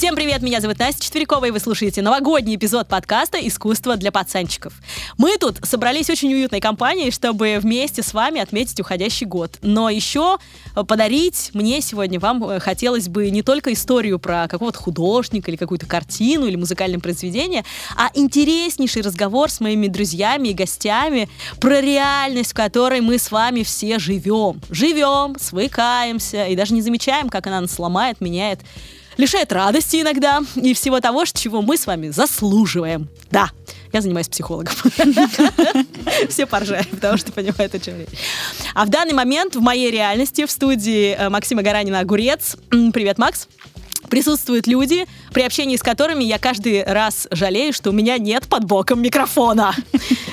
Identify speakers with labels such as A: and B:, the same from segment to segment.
A: Всем привет, меня зовут Настя Четверякова, и вы слушаете новогодний эпизод подкаста «Искусство для пацанчиков». Мы тут собрались очень уютной компанией, чтобы вместе с вами отметить уходящий год. Но еще подарить мне сегодня вам э, хотелось бы не только историю про какого-то художника или какую-то картину или музыкальное произведение, а интереснейший разговор с моими друзьями и гостями про реальность, в которой мы с вами все живем. Живем, свыкаемся и даже не замечаем, как она нас ломает, меняет лишает радости иногда и всего того, чего мы с вами заслуживаем. Да, я занимаюсь психологом. Все поржали, потому что понимают, о чем речь. А в данный момент в моей реальности в студии э, Максима Гаранина «Огурец». Привет, Макс присутствуют люди, при общении с которыми я каждый раз жалею, что у меня нет под боком микрофона.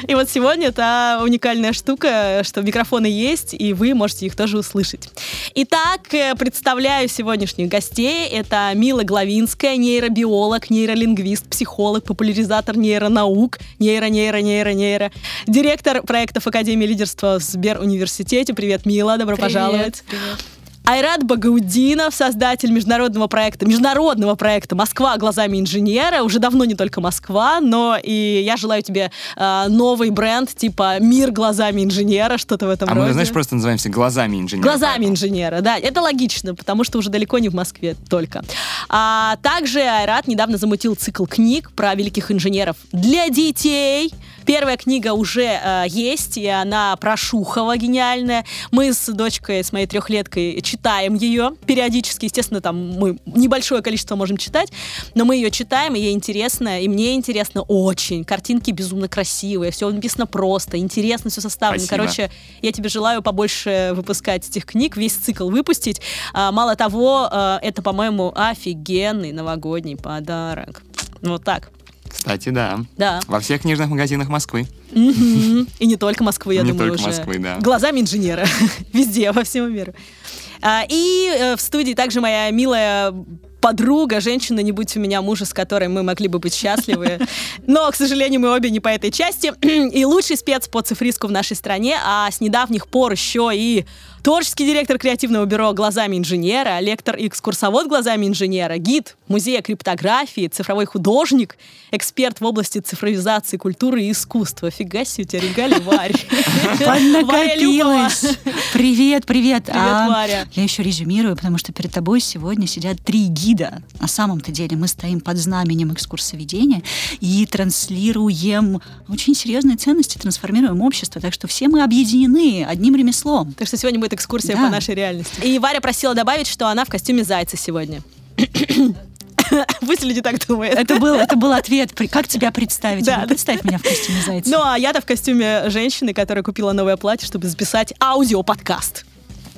A: И вот сегодня это уникальная штука, что микрофоны есть, и вы можете их тоже услышать. Итак, э, представляю сегодняшних гостей. Это Мила Главинская, нейробиолог, нейролингвист, психолог, популяризатор нейронаук, нейро-нейро-нейро-нейро, директор проектов Академии лидерства в Сберуниверситете. Привет, Мила, добро
B: привет,
A: пожаловать.
B: Привет.
A: Айрат Багаудинов, создатель международного проекта, международного проекта «Москва глазами инженера». Уже давно не только Москва, но и я желаю тебе э, новый бренд типа «Мир глазами инженера», что-то в этом
C: а
A: роде.
C: мы, знаешь, просто называемся «Глазами инженера».
A: Глазами инженера, да. Это логично, потому что уже далеко не в Москве только. А также Айрат недавно замутил цикл книг про великих инженеров для детей – Первая книга уже э, есть, и она про Шухова гениальная. Мы с дочкой, с моей трехлеткой, читаем ее периодически. Естественно, там мы небольшое количество можем читать, но мы ее читаем, и ей интересно, и мне интересно очень. Картинки безумно красивые, все написано просто, интересно все составлено.
C: Спасибо.
A: Короче, я тебе желаю побольше выпускать этих книг, весь цикл выпустить. А, мало того, э, это, по-моему, офигенный новогодний подарок. Вот так.
C: Кстати, да.
A: Да.
C: Во всех книжных магазинах Москвы.
A: И не только Москвы, я
C: Не
A: думаю,
C: только
A: уже.
C: Москвы, да.
A: Глазами инженера. Везде, во всем мире. А, И э, в студии также моя милая подруга, женщина, не будь у меня мужа, с которой мы могли бы быть счастливы. Но, к сожалению, мы обе не по этой части. И лучший спец по цифриску в нашей стране, а с недавних пор еще и творческий директор креативного бюро «Глазами инженера», лектор и экскурсовод «Глазами инженера», гид музея криптографии, цифровой художник, эксперт в области цифровизации культуры и искусства. Фига себе, у тебя. Варя Любова.
B: Поднакопилась. Привет, привет.
A: Привет,
B: А,
A: Варя.
B: Я еще резюмирую, потому что перед тобой сегодня сидят три гида. На самом-то деле мы стоим под знаменем экскурсоведения и транслируем очень серьезные ценности, трансформируем общество. Так что все мы объединены одним ремеслом.
A: Так что сегодня будет экскурсия
B: Да.
A: по нашей реальности. И Варя просила добавить, что она в костюме зайца сегодня. Пусть люди так думают.
B: Это был, это был ответ. Как тебя представить?
A: Да,
B: Ну,
A: да.
B: Представь меня в костюме зайца.
A: Ну, а я-то в костюме женщины, которая купила новое платье, чтобы записать аудиоподкаст.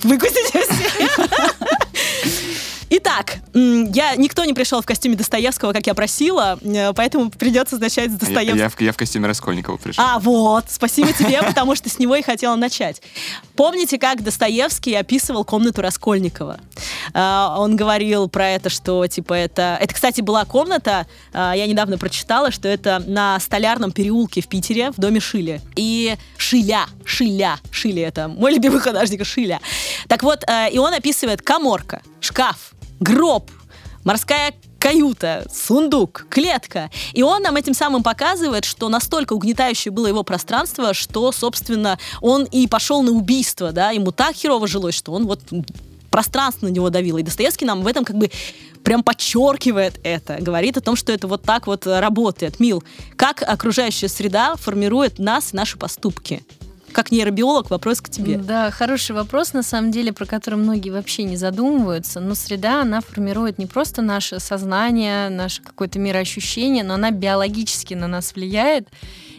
A: Выкусите все. Итак, я, никто не пришел в костюме Достоевского, как я просила, поэтому придется начать с
C: А Я,
A: Достоевского.
C: я в, я в костюме Раскольникова пришел.
A: А, вот, спасибо тебе, потому что с него и хотела начать. Помните, как Достоевский описывал комнату Раскольникова? А, Он говорил про это, что, типа, это... Это, кстати, была комната, а, я недавно прочитала, что это на Столярном переулке в Питере, в доме Шили. И Шиля, Шиля, Шили это мой любимый художник, Шиля. Так вот, э, и он описывает коморка, шкаф, гроб, морская каюта, сундук, клетка. И он нам этим самым показывает, что настолько угнетающее было его пространство, что, собственно, он и пошел на убийство, да, ему так херово жилось, что он вот пространство на него давило. И Достоевский нам в этом как бы прям подчеркивает это, говорит о том, что это вот так вот работает. Мил, как окружающая среда формирует нас и наши поступки? Как нейробиолог, вопрос к тебе.
D: Да, хороший вопрос, на самом деле, про который многие вообще не задумываются. Но среда, она формирует не просто наше сознание, наше какое-то мироощущение, но она биологически на нас влияет.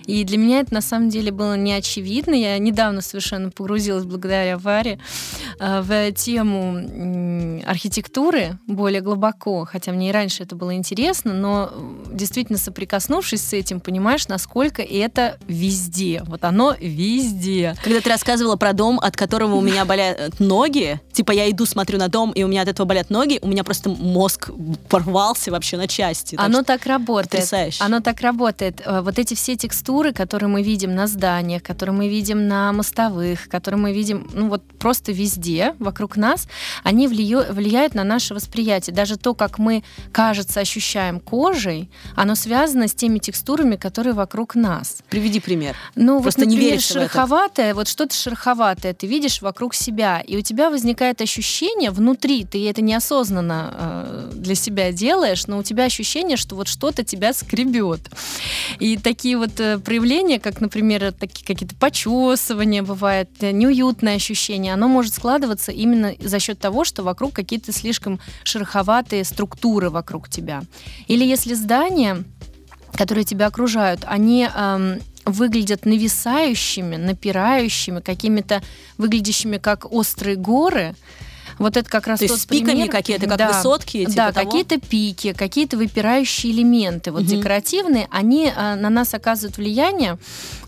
D: И для меня это на самом деле было не очевидно. Я недавно совершенно погрузилась благодаря Варе в тему архитектуры более глубоко, хотя мне и раньше это было интересно, но э, действительно соприкоснувшись с этим, понимаешь, насколько это везде. Вот оно везде.
A: Когда ты рассказывала про дом, от которого у меня болят ноги, типа я иду, смотрю на дом, и у меня от этого болят ноги, у меня просто мозг порвался вообще на части.
D: Так Оно так работает.
A: Потрясающе.
D: Оно так работает. Э, вот эти все текстуры, которые мы видим на зданиях, которые мы видим на мостовых, которые мы видим, ну вот просто везде вокруг нас, они влияют на наше восприятие. Даже то, как мы, кажется, ощущаем кожей, оно связано с теми текстурами, которые вокруг нас.
A: Приведи пример.
D: Ну,
A: Просто
D: вот, например,
A: не веришь
D: шероховатое, вот что-то шероховатое ты видишь вокруг себя, и у тебя возникает ощущение внутри, ты это неосознанно э, для себя делаешь, но у тебя ощущение, что вот что-то тебя скребет. И такие вот э, проявления, как, например, такие какие-то почесывания бывает, э, неуютное ощущение, оно может складываться именно за счет того, что вокруг какие-то слишком шероховатые структуры вокруг тебя. Или если здание которые тебя окружают, они эм, выглядят нависающими, напирающими, какими-то выглядящими как острые горы. Вот это как раз
A: То
D: тот
A: есть с пиками какие-то, как
D: да,
A: высотки? Типа
D: да, какие-то пики, какие-то выпирающие элементы, вот угу. декоративные, они э, на нас оказывают влияние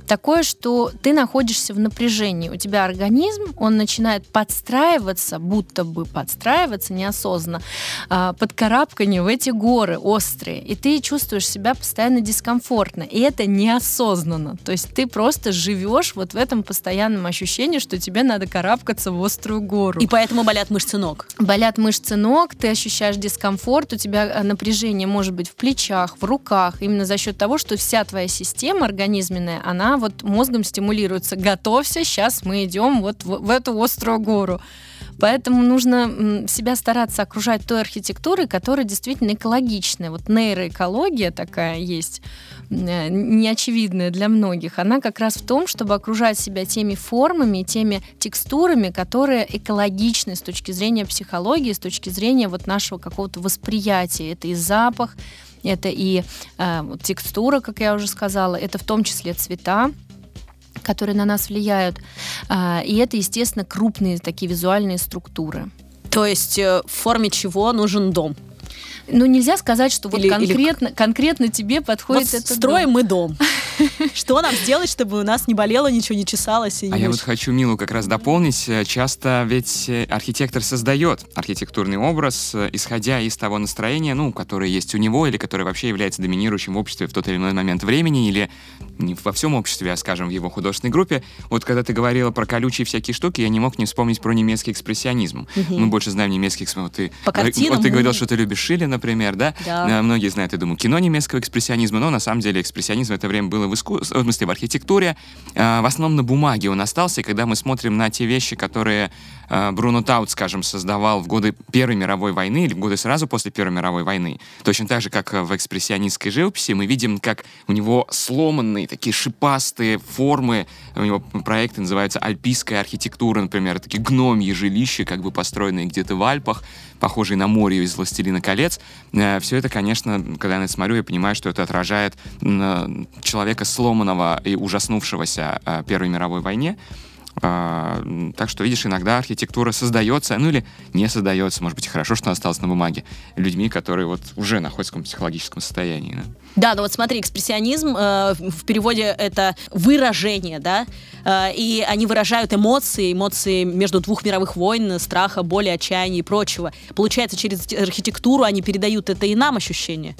D: такое, что ты находишься в напряжении. У тебя организм, он начинает подстраиваться, будто бы подстраиваться неосознанно, а, под карабкание в эти горы острые. И ты чувствуешь себя постоянно дискомфортно. И это неосознанно. То есть ты просто живешь вот в этом постоянном ощущении, что тебе надо карабкаться в острую гору.
A: И поэтому болят мышцы ног.
D: Болят мышцы ног, ты ощущаешь дискомфорт, у тебя э, напряжение может быть в плечах, в руках, именно за счет того, что вся твоя система организменная, она вот мозгом стимулируется. Готовься, сейчас мы идем вот в, в эту острую гору. Поэтому нужно себя стараться окружать той архитектурой, которая действительно экологичная. Вот нейроэкология такая есть, э, неочевидная для многих. Она как раз в том, чтобы окружать себя теми формами, теми текстурами, которые экологичны с точки зрения психологии, с точки зрения вот нашего какого-то восприятия. Это и запах, это и э, текстура, как я уже сказала, это в том числе цвета, которые на нас влияют. Э, и это, естественно, крупные такие визуальные структуры.
A: То есть э, в форме чего нужен дом?
D: Ну, нельзя сказать, что или, вот конкретно, или... конкретно тебе подходит вот этот
A: строим
D: дом.
A: мы дом. Что нам сделать, чтобы у нас не болело, ничего не чесалось?
C: а я вот хочу Милу как раз дополнить. Часто ведь э, архитектор создает архитектурный образ, э, исходя из того настроения, ну, которое есть у него, или которое вообще является доминирующим в обществе в тот или иной момент времени, или не во всем обществе, а, скажем, в его художественной группе. Вот когда ты говорила про колючие всякие штуки, я не мог не вспомнить про немецкий экспрессионизм. Мы больше знаем немецкий экспрессионизм. Вот ты,
A: По картинам,
C: вот ты говорил, что ты любишь Шилли, например, да?
A: да?
C: Э, многие знают, я думаю, кино немецкого экспрессионизма, но на самом деле экспрессионизм в это время было в искусстве, в смысле в архитектуре. Э, в основном на бумаге он остался, и когда мы смотрим на те вещи, которые э, Бруно Таут, скажем, создавал в годы Первой мировой войны или в годы сразу после Первой мировой войны, точно так же, как в экспрессионистской живописи, мы видим, как у него сломанные такие шипастые формы, у него проекты называются «Альпийская архитектура», например, такие гномьи жилища, как бы построенные где-то в Альпах, похожие на море из «Властелина колец». Все это, конечно, когда я на это смотрю, я понимаю, что это отражает человека сломанного и ужаснувшегося э, Первой мировой войне. А, так что, видишь, иногда архитектура создается, ну или не создается, может быть, хорошо, что она осталась на бумаге, людьми, которые вот уже находятся в каком психологическом состоянии. Да?
A: Да, ну вот смотри, экспрессионизм э, в переводе это выражение, да, э, и они выражают эмоции, эмоции между двух мировых войн, страха, боли, отчаяния и прочего. Получается, через архитектуру они передают это и нам ощущение,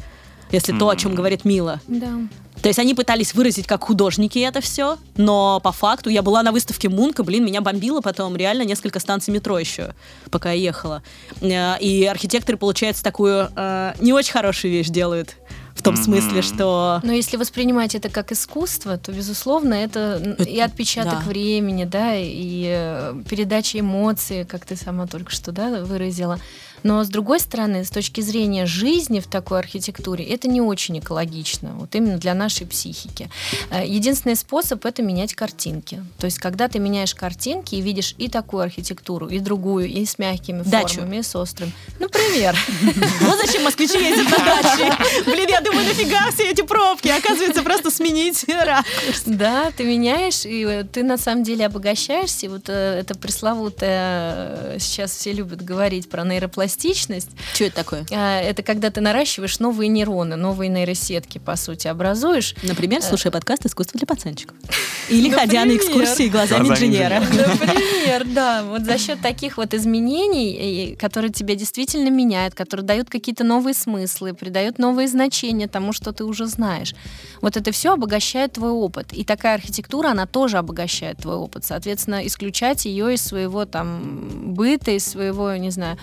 A: если mm-hmm. то, о чем говорит Мила.
D: Да.
A: То есть они пытались выразить как художники это все, но по факту я была на выставке Мунка, блин, меня бомбило потом реально несколько станций метро еще, пока я ехала. Э, и архитекторы, получается, такую э, не очень хорошую вещь делают. В том mm-hmm. смысле, что...
D: Но если воспринимать это как искусство, то, безусловно, это, это и отпечаток да. времени, да, и э, передача эмоций, как ты сама только что да, выразила. Но с другой стороны, с точки зрения жизни в такой архитектуре, это не очень экологично, вот именно для нашей психики. Э, единственный способ это менять картинки. То есть, когда ты меняешь картинки и видишь и такую архитектуру, и другую, и с мягкими
A: Дачу.
D: формами, и с острым. Например.
A: Вот зачем москвичи ездят на даче. Блин, я думаю, нафига все эти пробки? Оказывается, просто сменить ракурс.
D: Да, ты меняешь, и ты на самом деле обогащаешься. Вот э, это пресловутое, э, сейчас все любят говорить про нейропластику, нейропластичность.
A: Что это такое?
D: А, Это когда ты наращиваешь новые нейроны, новые нейросетки, по сути, образуешь.
A: Например, слушая подкаст «Искусство для пацанчиков». Или ходя на экскурсии глазами инженера.
D: Например, да. Вот за счет таких вот изменений, которые тебя действительно меняют, которые дают какие-то новые смыслы, придают новые значения тому, что ты уже знаешь. Вот это все обогащает твой опыт. И такая архитектура, она тоже обогащает твой опыт. Соответственно, исключать ее из своего там быта, из своего, не знаю,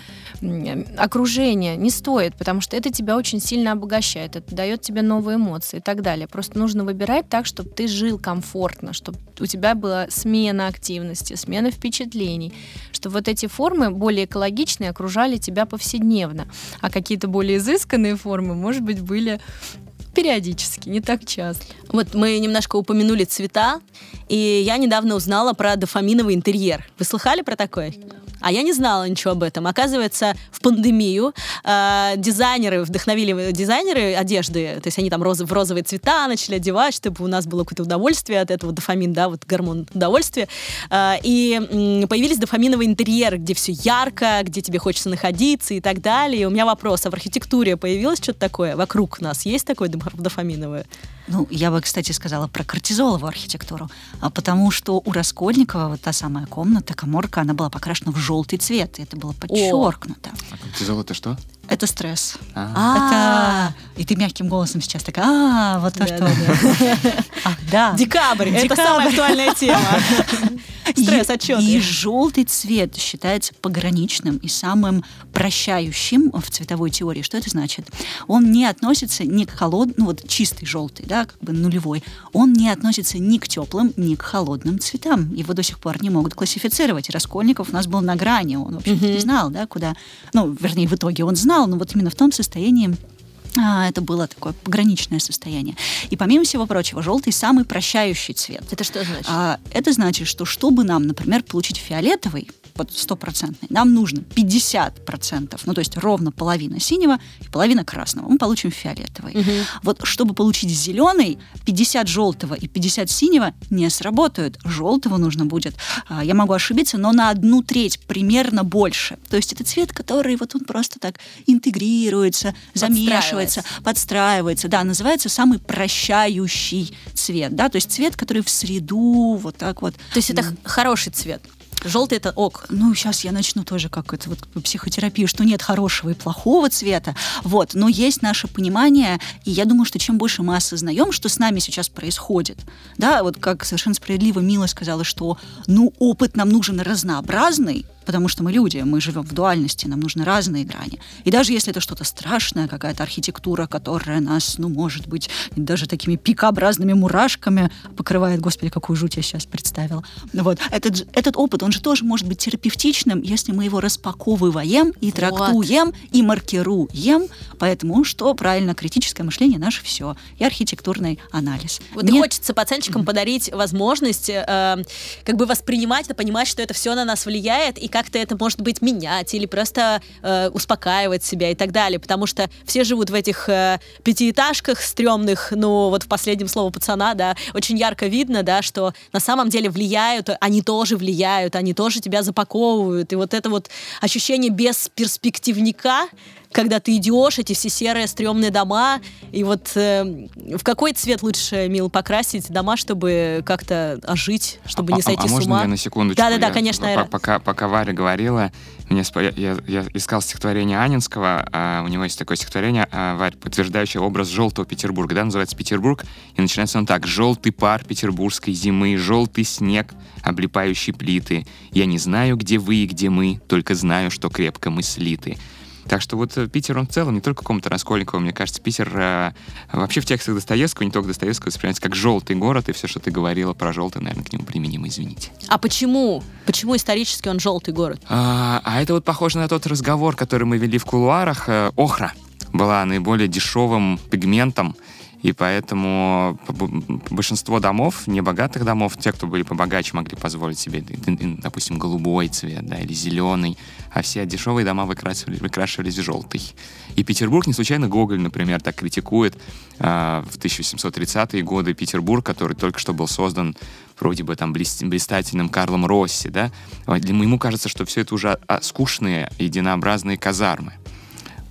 D: м, окружения не стоит, потому что это тебя очень сильно обогащает, это дает тебе новые эмоции и так далее. Просто нужно выбирать так, чтобы ты жил комфортно, чтобы у тебя была смена активности, смена впечатлений, чтобы вот эти формы более экологичные окружали тебя повседневно, а какие-то более изысканные формы, может быть, были периодически, не так часто.
A: Вот мы немножко упомянули цвета, и я недавно узнала про дофаминовый интерьер. Вы слыхали про такой? А я не знала ничего об этом. Оказывается, в пандемию э, дизайнеры вдохновили дизайнеры одежды, то есть они там розы, в розовые цвета начали одевать, чтобы у нас было какое-то удовольствие от этого дофамин, да, вот гормон удовольствия. Э, и м, появились дофаминовые интерьеры, где все ярко, где тебе хочется находиться и так далее. И у меня вопрос, а в архитектуре появилось что-то такое? Вокруг нас есть такое доф- дофаминовое?
B: Ну, я бы, кстати, сказала про кортизоловую архитектуру, а потому что у Раскольникова вот та самая комната, коморка, она была покрашена в желтый цвет, и это было подчеркнуто.
C: А кортизол это что?
B: Это стресс.
C: А.
B: Это... И ты мягким голосом сейчас такая, а, вот то,
A: Да,
B: что...
A: да,
B: Ах, да.
A: Декабрь, это самая актуальная тема. Стресс, отчеты.
B: И желтый цвет считается пограничным и самым прощающим в цветовой теории. Что это значит? Он не относится ни к холодному, ну вот чистый желтый, да, как бы нулевой, он не относится ни к теплым, ни к холодным цветам. Его до сих пор не могут классифицировать. Раскольников у нас был на грани, он вообще не знал, да, куда... Ну, вернее, в итоге он знал, но вот именно в том состоянии, это было такое пограничное состояние. И помимо всего прочего, желтый самый прощающий цвет.
A: Это что значит?
B: А, это значит, что чтобы нам, например, получить фиолетовый, стопроцентный, нам нужно 50%, ну то есть ровно половина синего и половина красного. Мы получим фиолетовый.
A: Мгм.
B: Вот чтобы получить зеленый, 50 желтого и 50 синего не сработают. Желтого нужно будет, а, я могу ошибиться, но на одну треть примерно больше. То есть это цвет, который вот он просто так интегрируется, замешивается, подстраивается. Да, называется самый прощающий цвет. Да, то есть цвет, который в среду вот так вот
A: То есть это хороший цвет. Желтый это ок.
B: ну, сейчас я начну тоже как это вот психотерапию, что нет хорошего и плохого цвета, вот, но есть наше понимание, и я думаю, что чем больше мы осознаем, что с нами сейчас происходит, да, вот как совершенно справедливо Мила сказала, что, ну, опыт нам нужен разнообразный, потому что мы люди, мы живем в дуальности, нам нужны разные грани. И даже если это что-то страшное, какая-то архитектура, которая нас, ну, может быть, даже такими пикообразными мурашками покрывает, господи, какую жуть я сейчас представила. Вот. Этот, этот опыт, он же тоже может быть терапевтичным, если мы его распаковываем и трактуем, и маркируем. Поэтому что правильно, критическое мышление наше все, и архитектурный анализ.
A: Вот
B: Мне-
A: хочется пацанчикам подарить возможность э, как бы воспринимать это, понимать, что это все на нас влияет, и как-то это может быть менять, или просто э, успокаивать себя и так далее. Потому что все живут в этих э, пятиэтажках стрёмных, ну вот в последнем слово пацана, да, очень ярко видно, да, что на самом деле влияют, они тоже влияют, они тоже тебя запаковывают. И вот это вот ощущение бесперспективника, когда ты идешь, эти все серые стрёмные дома, и вот э, в какой цвет лучше, Мил, покрасить дома, чтобы как-то ожить, чтобы
C: А-
A: не
C: а-
A: сойти
C: а
A: с
C: можно
A: ума?
C: я на секундочку?
A: Да-да-да, конечно, Айра.
C: Пока, пока Варя говорила, мне спо- я, я искал стихотворение Анинского, а у него есть такое стихотворение, а, Варь, подтверждающее образ желтого Петербурга, да, называется «Петербург», и начинается он так. «Желтый пар петербургской зимы, желтый снег, облепающий плиты. Я не знаю, где вы и где мы, только знаю, что крепко мы слиты». Так что вот э, Питер, он в целом, не только Раскольникова, мне кажется, Питер э, вообще в текстах Достоевского, не только Достоевского, воспринимается как желтый город, и все, что ты говорила про желтый, наверное, к нему применимо, извините.
A: А почему? Почему исторически он желтый город?
C: А, а это вот похоже на тот разговор, который мы вели в кулуарах. Э, Охра была наиболее дешевым пигментом, И поэтому большинство домов, небогатых домов, те, кто были побогаче, могли позволить себе, допустим, голубой цвет, да, или зеленый, а все дешевые дома выкрашивали, выкрашивались в желтый. И Петербург, не случайно Гоголь, например, так критикует э, в 1830-е годы Петербург, который только что был создан вроде бы там блистательным Карлом Росси, да, ему кажется, что все это уже а, скучные, единообразные казармы.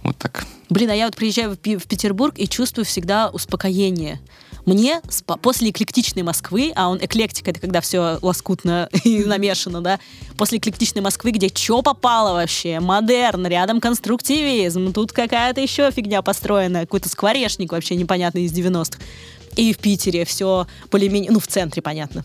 C: Вот так.
A: Блин, а я вот приезжаю в, в Петербург и чувствую всегда успокоение. Мне после эклектичной Москвы, а он эклектик, это когда все лоскутно и намешано, да, после эклектичной Москвы, где что попало вообще, модерн, рядом конструктивизм, тут какая-то еще фигня построена, какой-то скворечник вообще непонятный из 90-х. И в Питере все более-менее, ну, в центре, понятно,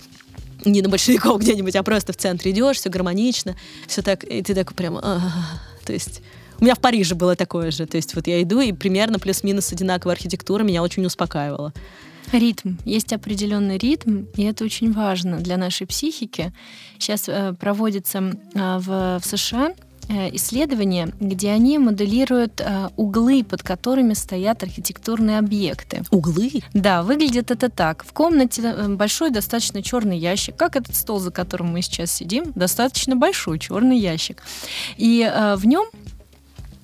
A: не на большевиков где-нибудь, а просто в центре идешь, все гармонично, все так, и ты так прям, то есть у меня в Париже было такое же. То есть вот я иду, и примерно плюс-минус одинаковая архитектура меня очень успокаивала.
D: Ритм. Есть определенный ритм, и это очень важно для нашей психики. Сейчас э, проводится э, в, в США э, исследования, где они моделируют э, углы, под которыми стоят архитектурные объекты.
A: Углы?
D: Да, выглядит это так. В комнате э, большой достаточно черный ящик, как этот стол, за которым мы сейчас сидим, достаточно большой черный ящик. И э, в нем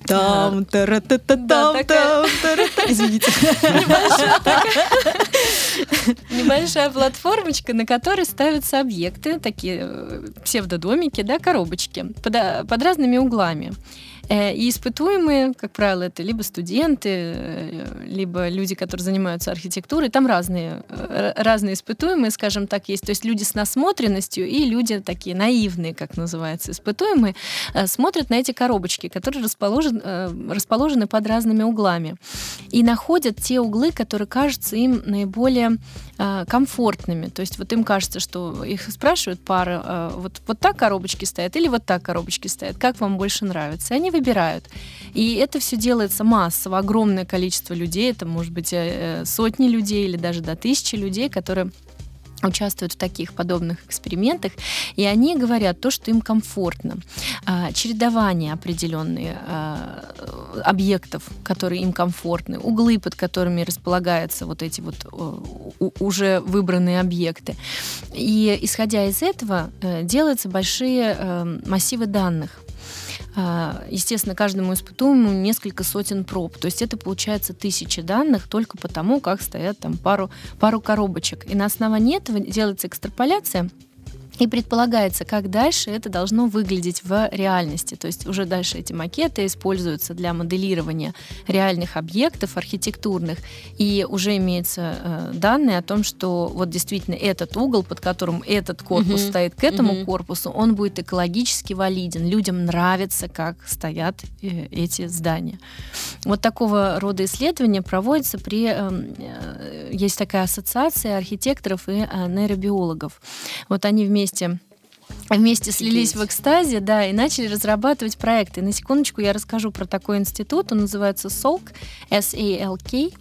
A: там, там,
D: Извините. Небольшая платформочка, на которой ставятся объекты, такие э, псевдодомики, да, коробочки, под разными углами. Э, и испытуемые, как правило, это либо студенты, э, либо люди, которые занимаются архитектурой. Там разные, э, разные испытуемые, скажем так, есть. То есть люди с насмотренностью и люди такие наивные, как называется, испытуемые, смотрят на эти коробочки, которые расположены, расположены под разными углами. И находят те углы, которые кажутся им наиболее комфортными. То есть вот им кажется, что их спрашивают пара, вот, вот так коробочки стоят или вот так коробочки стоят, как вам больше нравится. И они выбирают. И это все делается массово, огромное количество людей, это может быть э, э, сотни людей или даже до тысячи людей, которые участвуют в таких подобных экспериментах, и они говорят то, что им комфортно. А, чередование определенные а, объектов, которые им комфортны, углы, под которыми располагаются вот эти вот уже выбранные объекты. И исходя из этого э, делаются большие э, массивы данных. А, естественно, каждому испытуемому несколько сотен проб. То есть это получается тысячи данных только потому, как стоят там пару, пару коробочек. И на основании этого делается экстраполяция и предполагается, как дальше это должно выглядеть в реальности. То есть уже дальше эти макеты используются для моделирования реальных объектов архитектурных. И уже имеются э, данные о том, что вот действительно этот угол, под которым этот корпус mm-hmm. стоит к этому mm-hmm. корпусу, он будет экологически валиден. Людям нравится, как стоят э, эти здания. Вот такого рода исследования проводятся при... Эм, э, есть такая ассоциация архитекторов и э, нейробиологов. Вот они вместе вместе вместе слились в экстазе, да, и начали разрабатывать проекты. На секундочку я расскажу про такой институт, он называется SALK, S-A-L-K.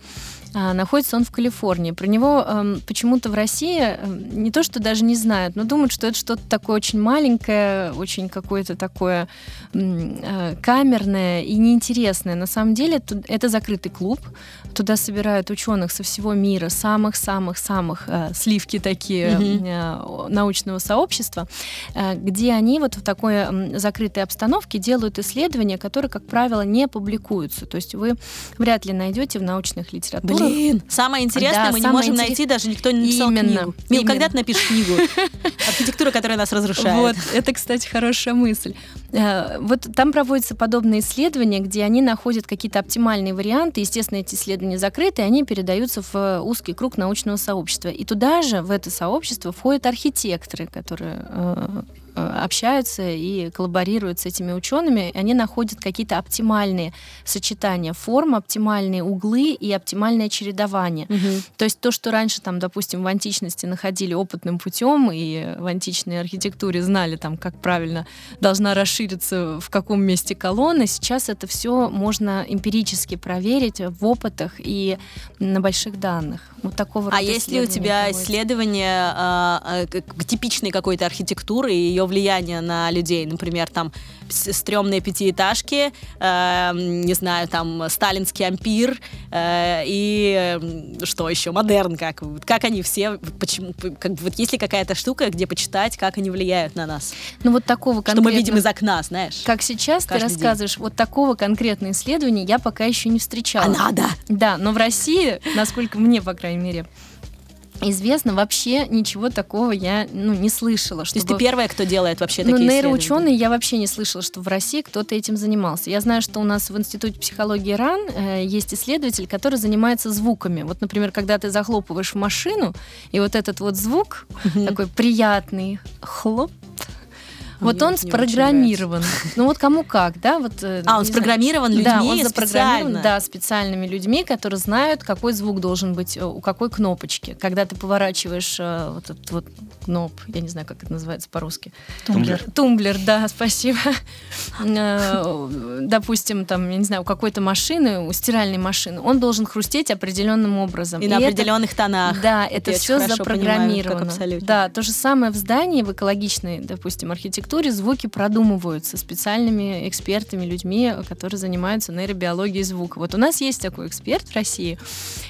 D: А, находится он в Калифорнии. Про него э, почему-то в России э, не то, что даже не знают, но думают, что это что-то такое очень маленькое, очень какое-то такое э, камерное и неинтересное. На самом деле это закрытый клуб. Туда собирают ученых со всего мира, самых-самых-самых э, сливки такие mm-hmm. э, научного сообщества, э, где они вот в такой э, закрытой обстановке делают исследования, которые, как правило, не публикуются. То есть вы вряд ли найдете в научных литературах
A: Блин, самое интересное да, мы не можем интерес... найти, даже никто не написал Именно. книгу. Мил, когда ты напишешь книгу? Архитектура, которая нас разрушает.
D: Вот, это, кстати, хорошая мысль. Э, вот там проводятся подобные исследования, где они находят какие-то оптимальные варианты. Естественно, эти исследования закрыты, и они передаются в узкий круг научного сообщества. И туда же, в это сообщество, входят архитекторы, которые э, Э, общаются и коллаборируют с этими учеными, они находят какие-то оптимальные сочетания форм, оптимальные углы и оптимальное чередование. Угу. То есть то, что раньше, там, допустим, в античности находили опытным путем и в античной архитектуре знали, там, как правильно должна расшириться в каком месте колонны, сейчас это все можно эмпирически проверить в опытах и на больших данных. Вот такого
A: а есть ли у тебя исследование э, э, типичной какой-то архитектуры и ее ее влияние на людей. Например, там стрёмные пятиэтажки, э, не знаю, там сталинский ампир э, и э, что еще, модерн, как, как они все, почему, как, вот есть ли какая-то штука, где почитать, как они влияют на нас?
D: Ну вот такого конкретно...
A: Что мы видим из окна, знаешь?
D: Как сейчас ты рассказываешь, день. вот такого конкретного исследования я пока еще не встречала. А
A: надо!
D: Да, но в России, насколько мне, по крайней мере, известно, вообще ничего такого я ну, не слышала.
A: Чтобы... То есть ты первая, кто делает вообще
D: ну,
A: такие
D: нейроученые я вообще не слышала, что в России кто-то этим занимался. Я знаю, что у нас в Институте психологии РАН э, есть исследователь, который занимается звуками. Вот, например, когда ты захлопываешь машину, и вот этот вот звук такой приятный хлоп, вот он спрограммирован. Ну вот кому как, да? Вот,
A: э, а, он спрограммирован людьми
D: да,
A: он
D: запрограммирован, да, специальными людьми, которые знают, какой звук должен быть э, у какой кнопочки. Когда ты поворачиваешь э, вот этот вот кноп, я не знаю, как это называется по-русски.
B: Тумблер.
D: Тумблер, да, спасибо. Допустим, там, я не знаю, у какой-то машины, у стиральной машины, он должен хрустеть определенным образом.
A: И, на определенных тонах.
D: Да, это все запрограммировано. Да, то же самое в здании, в экологичной, допустим, архитектуре архитектуре звуки продумываются специальными экспертами, людьми, которые занимаются нейробиологией звука. Вот у нас есть такой эксперт в России,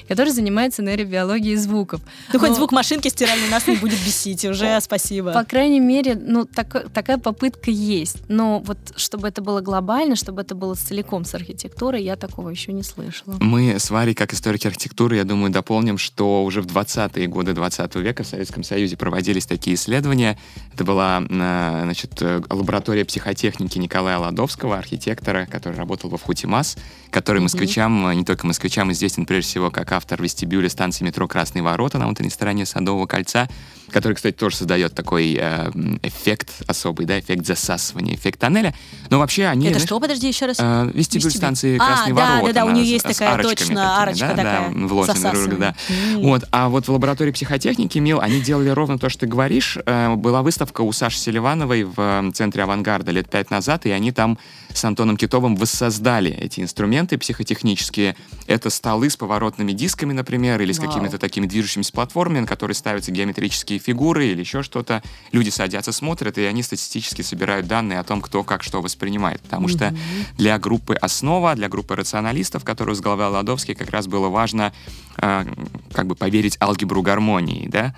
D: который занимается нейробиологией звуков.
A: Ну, Но... хоть звук машинки стиральной нас не будет бесить, уже спасибо.
D: По крайней мере, ну, так, такая попытка есть. Но вот чтобы это было глобально, чтобы это было целиком с архитектурой, я такого еще не слышала.
C: Мы с Варей, как историки архитектуры, я думаю, дополним, что уже в 20-е годы 20 века в Советском Союзе проводились такие исследования. Это была, значит, значит, э, лаборатория психотехники Николая Ладовского, архитектора, который работал во Вхутимас, который москвичам, mm-hmm. не только москвичам, известен прежде всего как автор вестибюля станции метро «Красные ворота» на внутренней стороне Садового кольца, который, кстати, тоже создает такой э, эффект особый, да, эффект засасывания, эффект тоннеля. Но вообще они...
A: Это знаешь, что, подожди, еще раз?
C: Э, вестибюль, вестибюль станции а, «Красные
A: да,
C: ворота».
A: Да, да, у нее есть такая точно арочка да, такая,
C: да, вложенная, да. Mm. Вот, а вот в лаборатории психотехники, Мил, они делали ровно то, что ты говоришь. Э, была выставка у Саши Селивановой в э, центре «Авангарда» лет пять назад, и они там с Антоном Китовым воссоздали эти инструменты психотехнические. Это столы с поворотными дисками, например, или с какими-то такими движущимися платформами, на которые ставятся геометрические фигуры или еще что-то. Люди садятся, смотрят, и они статистически собирают данные о том, кто как что воспринимает. Потому mm-hmm. что для группы «Основа», для группы рационалистов, которую возглавлял Ладовский, как раз было важно э, как бы поверить алгебру гармонии, да,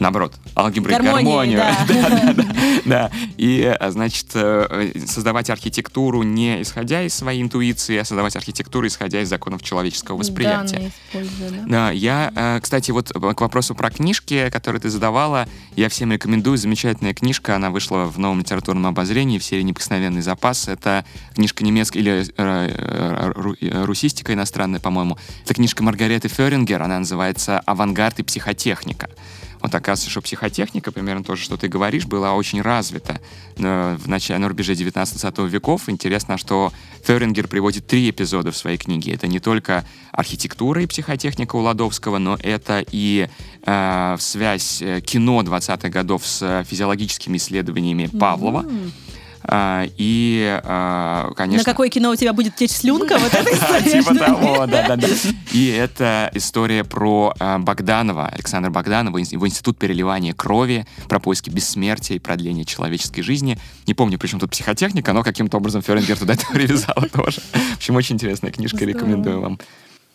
C: наоборот, алгебры гармонию. Да. да, да, да, да. И, а, значит, э, создавать архитектуру не исходя из своей интуиции, а создавать архитектуру, исходя из законов человеческого восприятия. Да, я, э, кстати, вот к вопросу про книжки, которые ты задавала, я всем рекомендую. Замечательная книжка, она вышла в новом литературном обозрении в серии «Неприкосновенный запас». Это книжка немецкая, или э, русистика иностранная, по-моему. Это книжка Маргареты Ферингер, она называется «Авангард и психотехника». Вот оказывается, что психотехника, примерно то же, что ты говоришь, была очень развита в начале, на рубеже 19-20 веков. Интересно, что Ферингер приводит три эпизода в своей книге. Это не только архитектура и психотехника у Ладовского, но это и э, связь э, кино 20-х годов с физиологическими исследованиями Павлова. Mm-hmm и, а, конечно...
A: На какое кино у тебя будет течь слюнка? Вот история.
C: Типа того, да-да-да. И это история про а, Богданова, Александра Богданова, его институт переливания крови, про поиски бессмертия и продления человеческой жизни. Не помню, причем тут психотехника, но каким-то образом Феррингер туда это привязала тоже. В общем, очень интересная книжка, рекомендую вам.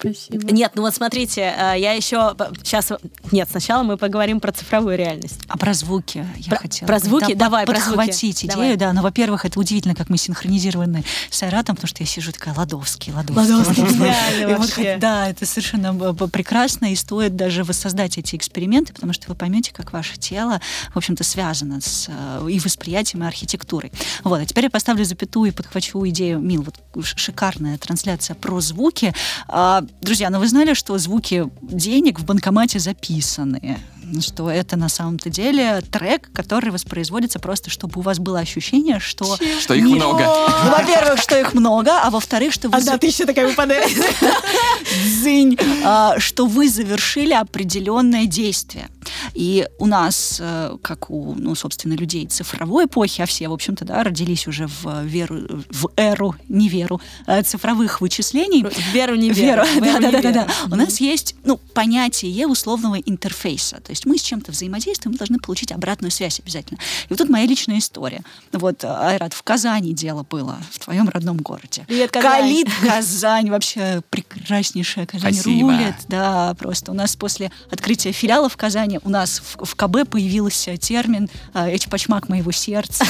A: Спасибо. Нет, ну вот смотрите, э, я еще сейчас... Нет, сначала мы поговорим про цифровую реальность.
B: А про звуки я про, хотела.
A: Про звуки? Да, Давай,
B: подхватить
A: про
B: звуки. идею, Давай. да. Но, во-первых, это удивительно, как мы синхронизированы с Айратом, потому что я сижу такая, Ладовский, Ладовский. Ладовский,
A: Ладовский. вообще.
B: Да, это совершенно прекрасно, и стоит даже воссоздать эти эксперименты, потому что вы поймете, как ваше тело, в общем-то, связано с э, и восприятием, и архитектурой. Вот, а теперь я поставлю запятую и подхвачу идею, Мил, вот шикарная трансляция про звуки. А, Друзья, ну вы знали, что звуки денег в банкомате записаны? Что это на самом-то деле трек, который воспроизводится просто, чтобы у вас было ощущение, что...
C: Что их много.
B: Ну, во-первых, что их много, а во-вторых, что вы...
A: Одна тысяча такая выпадает.
B: Дзынь. А, что вы завершили определенное действие. И у нас, э, как у, ну, собственно, людей цифровой эпохи, а все, в общем-то, да, родились уже в веру, в эру, не веру, э, цифровых вычислений.
A: Веру, не веру.
B: да, да, да, да, да. У нас есть, ну, понятие условного интерфейса. То есть мы с чем-то взаимодействуем, мы должны получить обратную связь обязательно. И вот тут моя личная история. Вот, Айрат, в Казани дело было, в твоем родном городе.
A: Привет, Казань.
B: Калит Казань, вообще прекраснейшая Казань
C: Спасибо.
B: рулит. Да, просто у нас после открытия филиала в Казани у нас в, в КБ появился термин э, «Эчпачмак моего сердца».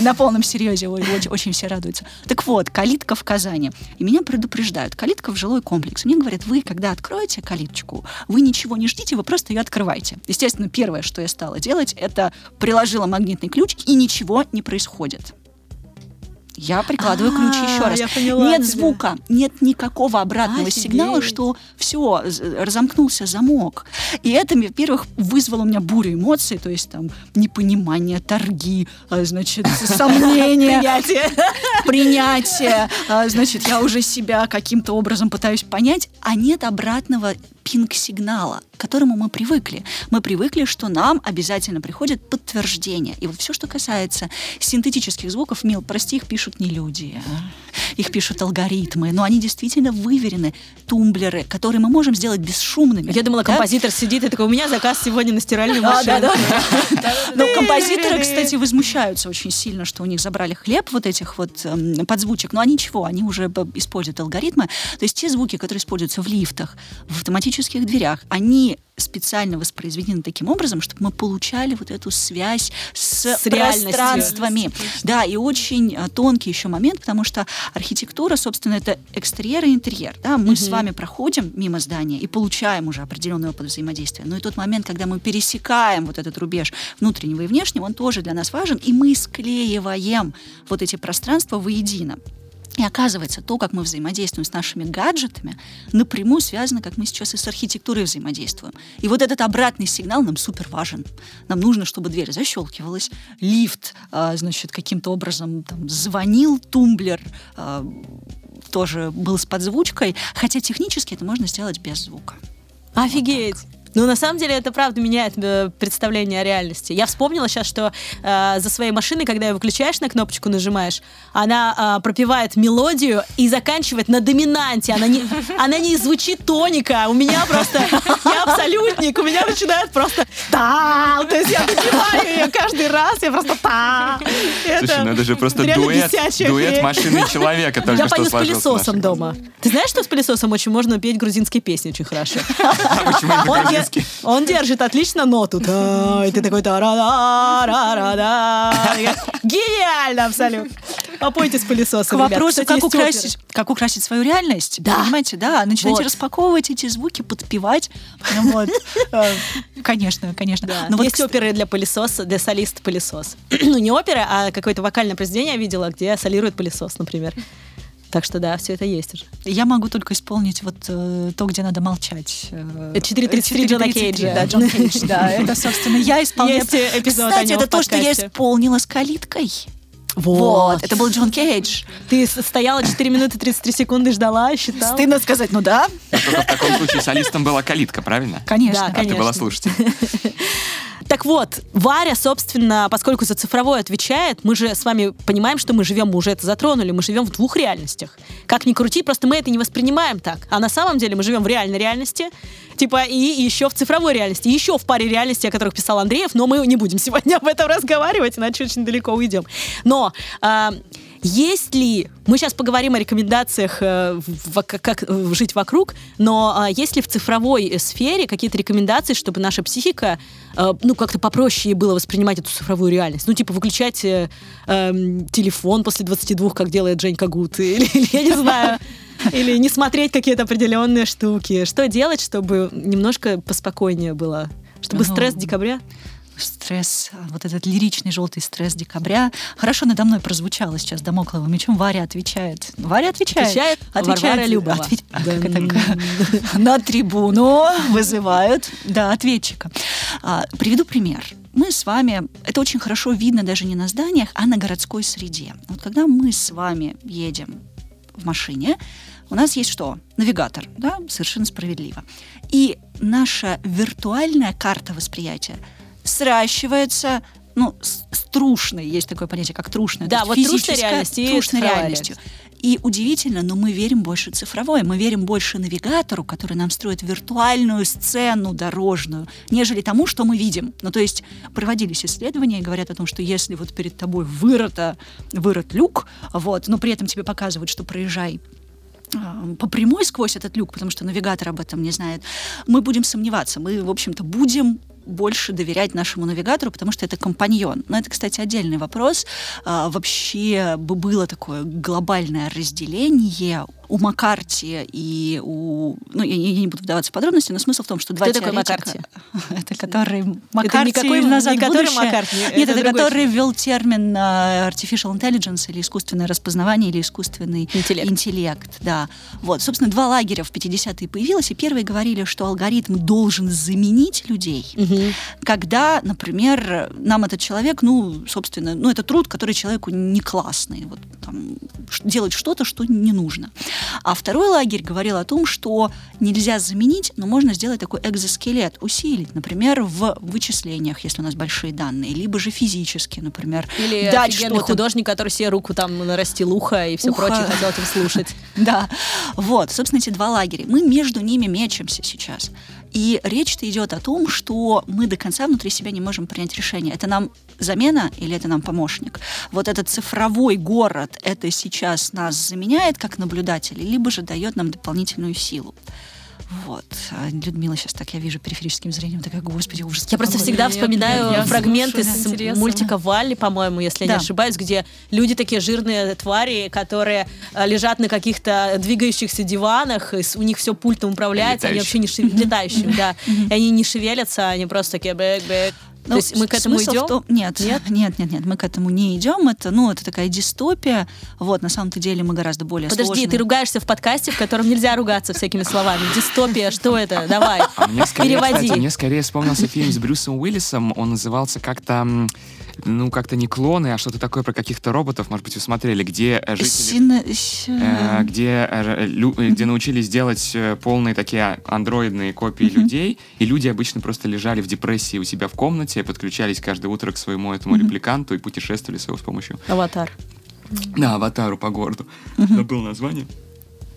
B: На полном серьезе очень все радуются. Так вот, калитка в Казани. И меня предупреждают. Калитка в жилой комплекс. Мне говорят, вы, когда откроете калиточку, вы ничего не ждите, вы просто ее открывайте. Естественно, первое, что я стала делать, это приложила магнитный ключ, и ничего не происходит. Я прикладываю ключ
A: А,
B: еще раз. нет звука, нет никакого обратного сигнала, что все, разомкнулся замок. И это, во-первых, вызвало у меня бурю эмоций, то есть там непонимание, торги, а, значит, сомнения,
A: Принятие.
B: принятие. А, Значит, я уже себя каким-то образом пытаюсь понять, а нет обратного пинг-сигнала, к которому мы привыкли. Мы привыкли, что нам обязательно приходит подтверждение. И вот все, что касается синтетических звуков, Мил, прости, их пишут не люди. а. Их пишут алгоритмы, но они действительно выверены. Тумблеры, которые мы можем сделать бесшумными.
A: Я думала,
B: Да?
A: композитор сидит и такой, у меня заказ сегодня на стиральную
B: А,
A: машину.
B: да. Но композиторы, кстати, возмущаются очень сильно, что у них забрали хлеб вот этих вот эм, подзвучек. Но они ничего, они уже используют алгоритмы. То есть те звуки, которые используются в лифтах, в автоматических дверях, они специально воспроизведены таким образом, чтобы мы получали вот эту связь с,
A: С
B: пространствами. Да, и очень а, тонкий еще момент, потому что архитектура, собственно, это экстерьер и интерьер. Да? Мы с вами проходим мимо здания и получаем уже определенный опыт взаимодействия. Но и тот момент, когда мы пересекаем вот этот рубеж внутреннего и внешнего, он тоже для нас важен, и мы склеиваем вот эти пространства воедино. И оказывается, то, как мы взаимодействуем с нашими гаджетами, напрямую связано, как мы сейчас и с архитектурой взаимодействуем. И вот этот обратный сигнал нам супер важен. Нам нужно, чтобы дверь защелкивалась, лифт, а, значит, каким-то образом там, звонил, тумблер а, тоже был с подзвучкой, хотя технически это можно сделать без звука.
A: Офигеть. Ну, на самом деле, это правда меняет э, представление о реальности. Я вспомнила сейчас, что э, за своей машиной, когда ее выключаешь, на кнопочку нажимаешь, она э, пропевает мелодию и заканчивает на доминанте. Она не, она не звучит тоника. У меня просто... Я абсолютник. У меня начинает просто та То есть я допиваю ее каждый раз. Я просто та
C: Слушай, ну это же просто дуэт, дуэт машины и человека только
A: Я пою с пылесосом дома. Ты знаешь, что с пылесосом очень можно петь грузинские песни очень хорошо?
C: А почему это
A: Он, держит отлично ноту. Да, и ты такой да ра ра да Гениально абсолютно. Попойте с пылесосом,
B: К вопросу,
A: Кстати,
B: как украсить, как украсить свою реальность.
A: Да.
B: Понимаете, да. Начинайте
A: Вот.
B: распаковывать эти звуки, подпевать. Ну Вот. Э, Конечно, конечно.
A: Да.
B: Но вот,
A: Есть оперы для пылесоса, для солиста пылесос. ну, не опера, а какое-то вокальное произведение я видела, где солирует пылесос, например. Так что да, все это есть уже.
B: Я могу только исполнить вот э, то, где надо молчать. Э,
A: Это 4.33 Джона
B: 4.33,
A: Кейджа.
B: Да, Джон Кейдж, да. Это, собственно, я исполняю.
A: Есть э, эпизод о
B: Кстати, это то, что я исполнила с калиткой. Вот. Это был Джон Кейдж.
A: Ты стояла 4 минуты 33 секунды, ждала, считала.
B: Стыдно сказать, ну да,
C: Только в таком случае солистом была калитка, правильно?
B: конечно.
A: Да,
C: А ты была слушатель.
A: Так вот, Варя, собственно, поскольку за цифровое отвечает, мы же с вами понимаем, что мы живем, мы уже это затронули, мы живем в двух реальностях. Как ни крути, просто мы это не воспринимаем так. А на самом деле мы живем в реальной реальности, типа, и еще в цифровой реальности, еще в паре реальностей, о которых писал Андреев, но мы не будем сегодня об этом разговаривать, иначе очень далеко уйдем. Но а, есть ли, мы сейчас поговорим о рекомендациях, э, в- как, э, жить вокруг, но а, есть ли в цифровой э, сфере какие-то рекомендации, чтобы наша психика, э, ну, как-то попроще было воспринимать эту цифровую реальность? Ну, типа, выключать э, эм, телефон после 22, как делает Женька Гут, или, или я не знаю, или не смотреть какие-то определенные штуки. Что делать, чтобы немножко поспокойнее было? Чтобы
B: Ну,
A: стресс декабря?
B: Стресс, вот этот лиричный желтый стресс декабря. Хорошо надо мной прозвучало сейчас домокловым мечом. Варя отвечает. Варя отвечает.
A: Отвечает Варвара Любова.
B: Отве-
A: Да.
B: как это? На трибуну вызывают, да, ответчика. А, Приведу пример. Мы с вами, это очень хорошо видно даже не на зданиях, а на городской среде. Вот когда мы с вами едем в машине, у нас есть что? Навигатор, да, совершенно справедливо. И наша виртуальная карта восприятия сращивается ну, с, с трушной, есть такое понятие, как трушная.
A: Да, вот трушная реальность и
B: трушной реальностью. И удивительно, но мы верим больше цифровой, мы верим больше навигатору, который нам строит виртуальную сцену дорожную, нежели тому, что мы видим. Ну, то есть проводились исследования и говорят о том, что если вот перед тобой вырыто, вырыт люк, вот, но при этом тебе показывают, что проезжай а, по прямой сквозь этот люк, потому что навигатор об этом не знает, мы будем сомневаться. Мы, в общем-то, будем больше доверять нашему навигатору, потому что это компаньон. Но это, кстати, отдельный вопрос. А, вообще бы было такое глобальное разделение у Маккарти и у... Ну, я, я не буду вдаваться в подробности, но смысл в том, что два
A: Кто такой
B: теоретика...
A: Маккарти?
B: Это который Маккарти
A: это никакой,
B: назад
A: не который. Маккарти,
B: Нет,
A: это
B: это, который ввел термин а, artificial intelligence или искусственное распознавание или искусственный
A: Интеллект.
B: интеллект. Да. Вот, собственно, два лагеря в 50-е появилось, и первые говорили, что алгоритм должен заменить людей,
A: Мгм.
B: когда, например, нам этот человек, ну, собственно, ну, это труд, который человеку не классный, вот там, делать что-то, что не нужно. А второй лагерь говорил о том, что нельзя заменить, но можно сделать такой экзоскелет, усилить, например, в вычислениях, если у нас большие данные, либо же физически, например,
A: Или
B: дать что-то.
A: художник, который себе руку там нарастил ухо и все
B: Ухо.
A: прочее, хотел это слушать.
B: Да, вот, собственно, эти два лагеря. Мы между ними мечемся сейчас. И речь-то идет о том, что мы до конца внутри себя не можем принять решение. Это нам замена или это нам помощник? Вот этот цифровой город, это сейчас нас заменяет как наблюдателей, либо же дает нам дополнительную силу. Вот. А Людмила сейчас так, я вижу периферическим зрением, такая, господи, ужас.
A: Я просто
B: какой».
A: всегда
D: Нет,
A: вспоминаю
D: нет, я
A: фрагменты
D: слушаю с
A: мультика Валли, по-моему, если я
B: Да.
A: не ошибаюсь, где люди такие жирные твари, которые э, лежат на каких-то двигающихся диванах, и у них все пультом управляется, они вообще не шевелятся, летающим, да, и они не шевелятся, они просто такие бэк-бэк. То
B: Ну,
A: есть мы к этому идем?
B: том- нет,
A: Нет?
B: нет, нет, нет, мы к этому не идем. Это, ну, это такая дистопия. Вот, на самом-то деле мы гораздо более
A: Подожди,
B: сложные.
A: ты ругаешься в подкасте, в котором нельзя ругаться всякими словами. Дистопия, что это? Давай,
C: А мне скорее,
A: переводи.
C: кстати, мне скорее вспомнился фильм с Брюсом Уиллисом. Он назывался как-то, ну, как-то не клоны, а что-то такое про каких-то роботов. Может быть, вы смотрели, где э, жители...
B: Сина-
C: э, где, э, лю- э, где научились делать э, полные такие андроидные копии людей, и люди обычно просто лежали в депрессии у себя в комнате, подключались каждое утро к своему этому репликанту и путешествовали с его с помощью
A: Аватар.
C: да, аватару по городу. Забыл название.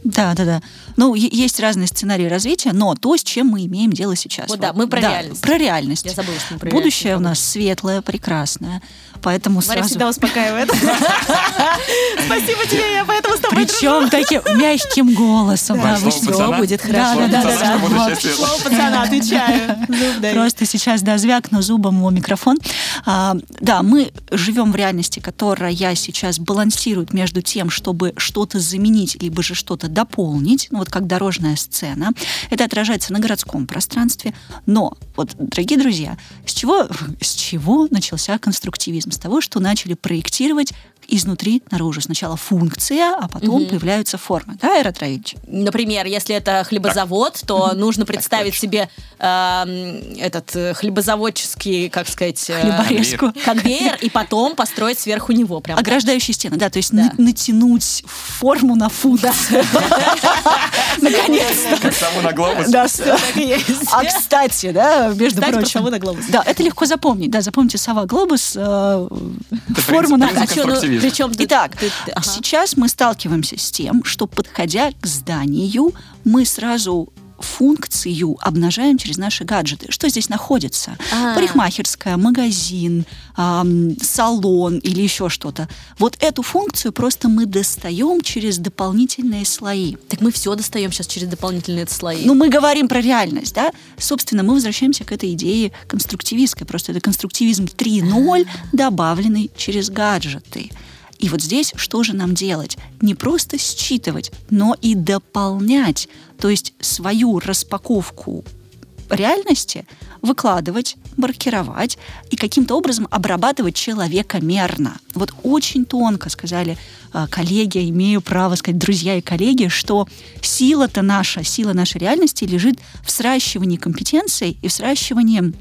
B: Да, да, да. Ну, есть разные сценарии развития, но то, с чем мы имеем дело сейчас.
A: Вот да, мы про реальность.
B: Про реальность.
A: Я забыла, что мы про
B: Будущее у
A: реальность
B: нас светлое, прекрасное. Поэтому
A: Варя
B: сразу...
A: всегда успокаивает. Спасибо тебе, я поэтому с тобой
B: Причем таким мягким голосом.
A: Да,
C: пацана?
A: будет хорошо.
B: Да, да,
A: Да. Слово пацана, отвечаю.
B: Просто сейчас, да, звякну зубом о микрофон. А, да, мы живем в реальности, которая сейчас балансирует между тем, чтобы что-то заменить, либо же что-то дополнить, ну вот как дорожная сцена. Это отражается на городском пространстве. Но, вот, дорогие друзья, с чего, с чего начался конструктивизм? С того, что начали проектировать изнутри наружу. Сначала функция, а потом появляются формы. Да, Эра Троевич?
A: Например, если это хлебозавод, то нужно представить себе эм, этот э, хлебозаводческий, как сказать, э,
B: Хлеборезку.
A: конвейер, и потом построить сверху него прям.
B: Ограждающие стены, да, то есть
A: Да.
B: на- натянуть форму на функцию. Наконец-то.
C: Как само на глобус.
B: Да,
A: Так и есть.
B: А кстати, да, между
A: Кстати,
B: прочим.
A: сову на глобус.
B: Да, это легко запомнить. Да, запомните сова глобус, э, форму на
A: А ну. Причем
B: Итак,
A: ты- ты- ага.
B: сейчас мы сталкиваемся с тем, что, подходя к зданию, мы сразу функцию обнажаем через наши гаджеты. Что здесь находится?
A: А.
B: Парикмахерская, магазин, ам, салон или еще что-то. Вот эту функцию просто мы достаем через дополнительные слои.
A: Так мы все достаем сейчас через дополнительные слои.
B: Ну, мы говорим про реальность, да? Собственно, мы возвращаемся к этой идее конструктивистской. Просто это конструктивизм 3.0, добавленный через гаджеты. И вот здесь что же нам делать? Не просто считывать, но и дополнять. То есть свою распаковку реальности выкладывать, маркировать и каким-то образом обрабатывать человекомерно. Вот очень тонко сказали э, коллеги, имею право сказать, друзья и коллеги, что сила-то наша, сила нашей реальности лежит в сращивании компетенций и в сращивании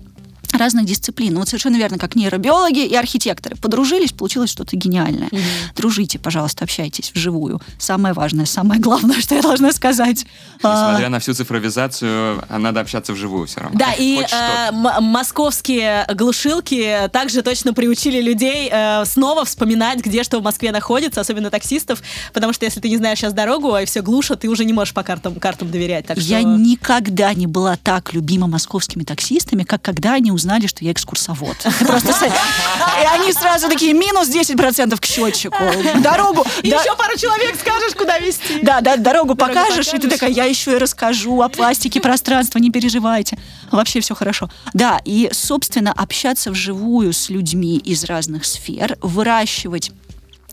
B: разных дисциплин. Ну, вот совершенно верно, как нейробиологи и архитекторы. Подружились, получилось что-то гениальное.
A: Мгм.
B: Дружите, пожалуйста, общайтесь вживую. Самое важное, самое главное, что я должна сказать. А,
C: Несмотря на всю цифровизацию, а надо общаться вживую все равно.
A: Да, и
C: Хоть
A: э, м- московские глушилки также точно приучили людей э, снова вспоминать, где что в Москве находится, особенно таксистов, потому что если ты не знаешь сейчас дорогу, и все глушат, ты уже не можешь по картам, картам доверять. Так
B: Я
A: что...
B: никогда не была так любима московскими таксистами, как когда они узнали, что я экскурсовод. Просто И они сразу такие, минус 10% к счетчику. Дорогу...
A: И еще пару человек скажешь, куда везти.
B: Да, да, дорогу покажешь, и ты такая, я еще и расскажу о пластике пространства, не переживайте. Вообще все хорошо. Да, и, собственно, общаться вживую с людьми из разных сфер, выращивать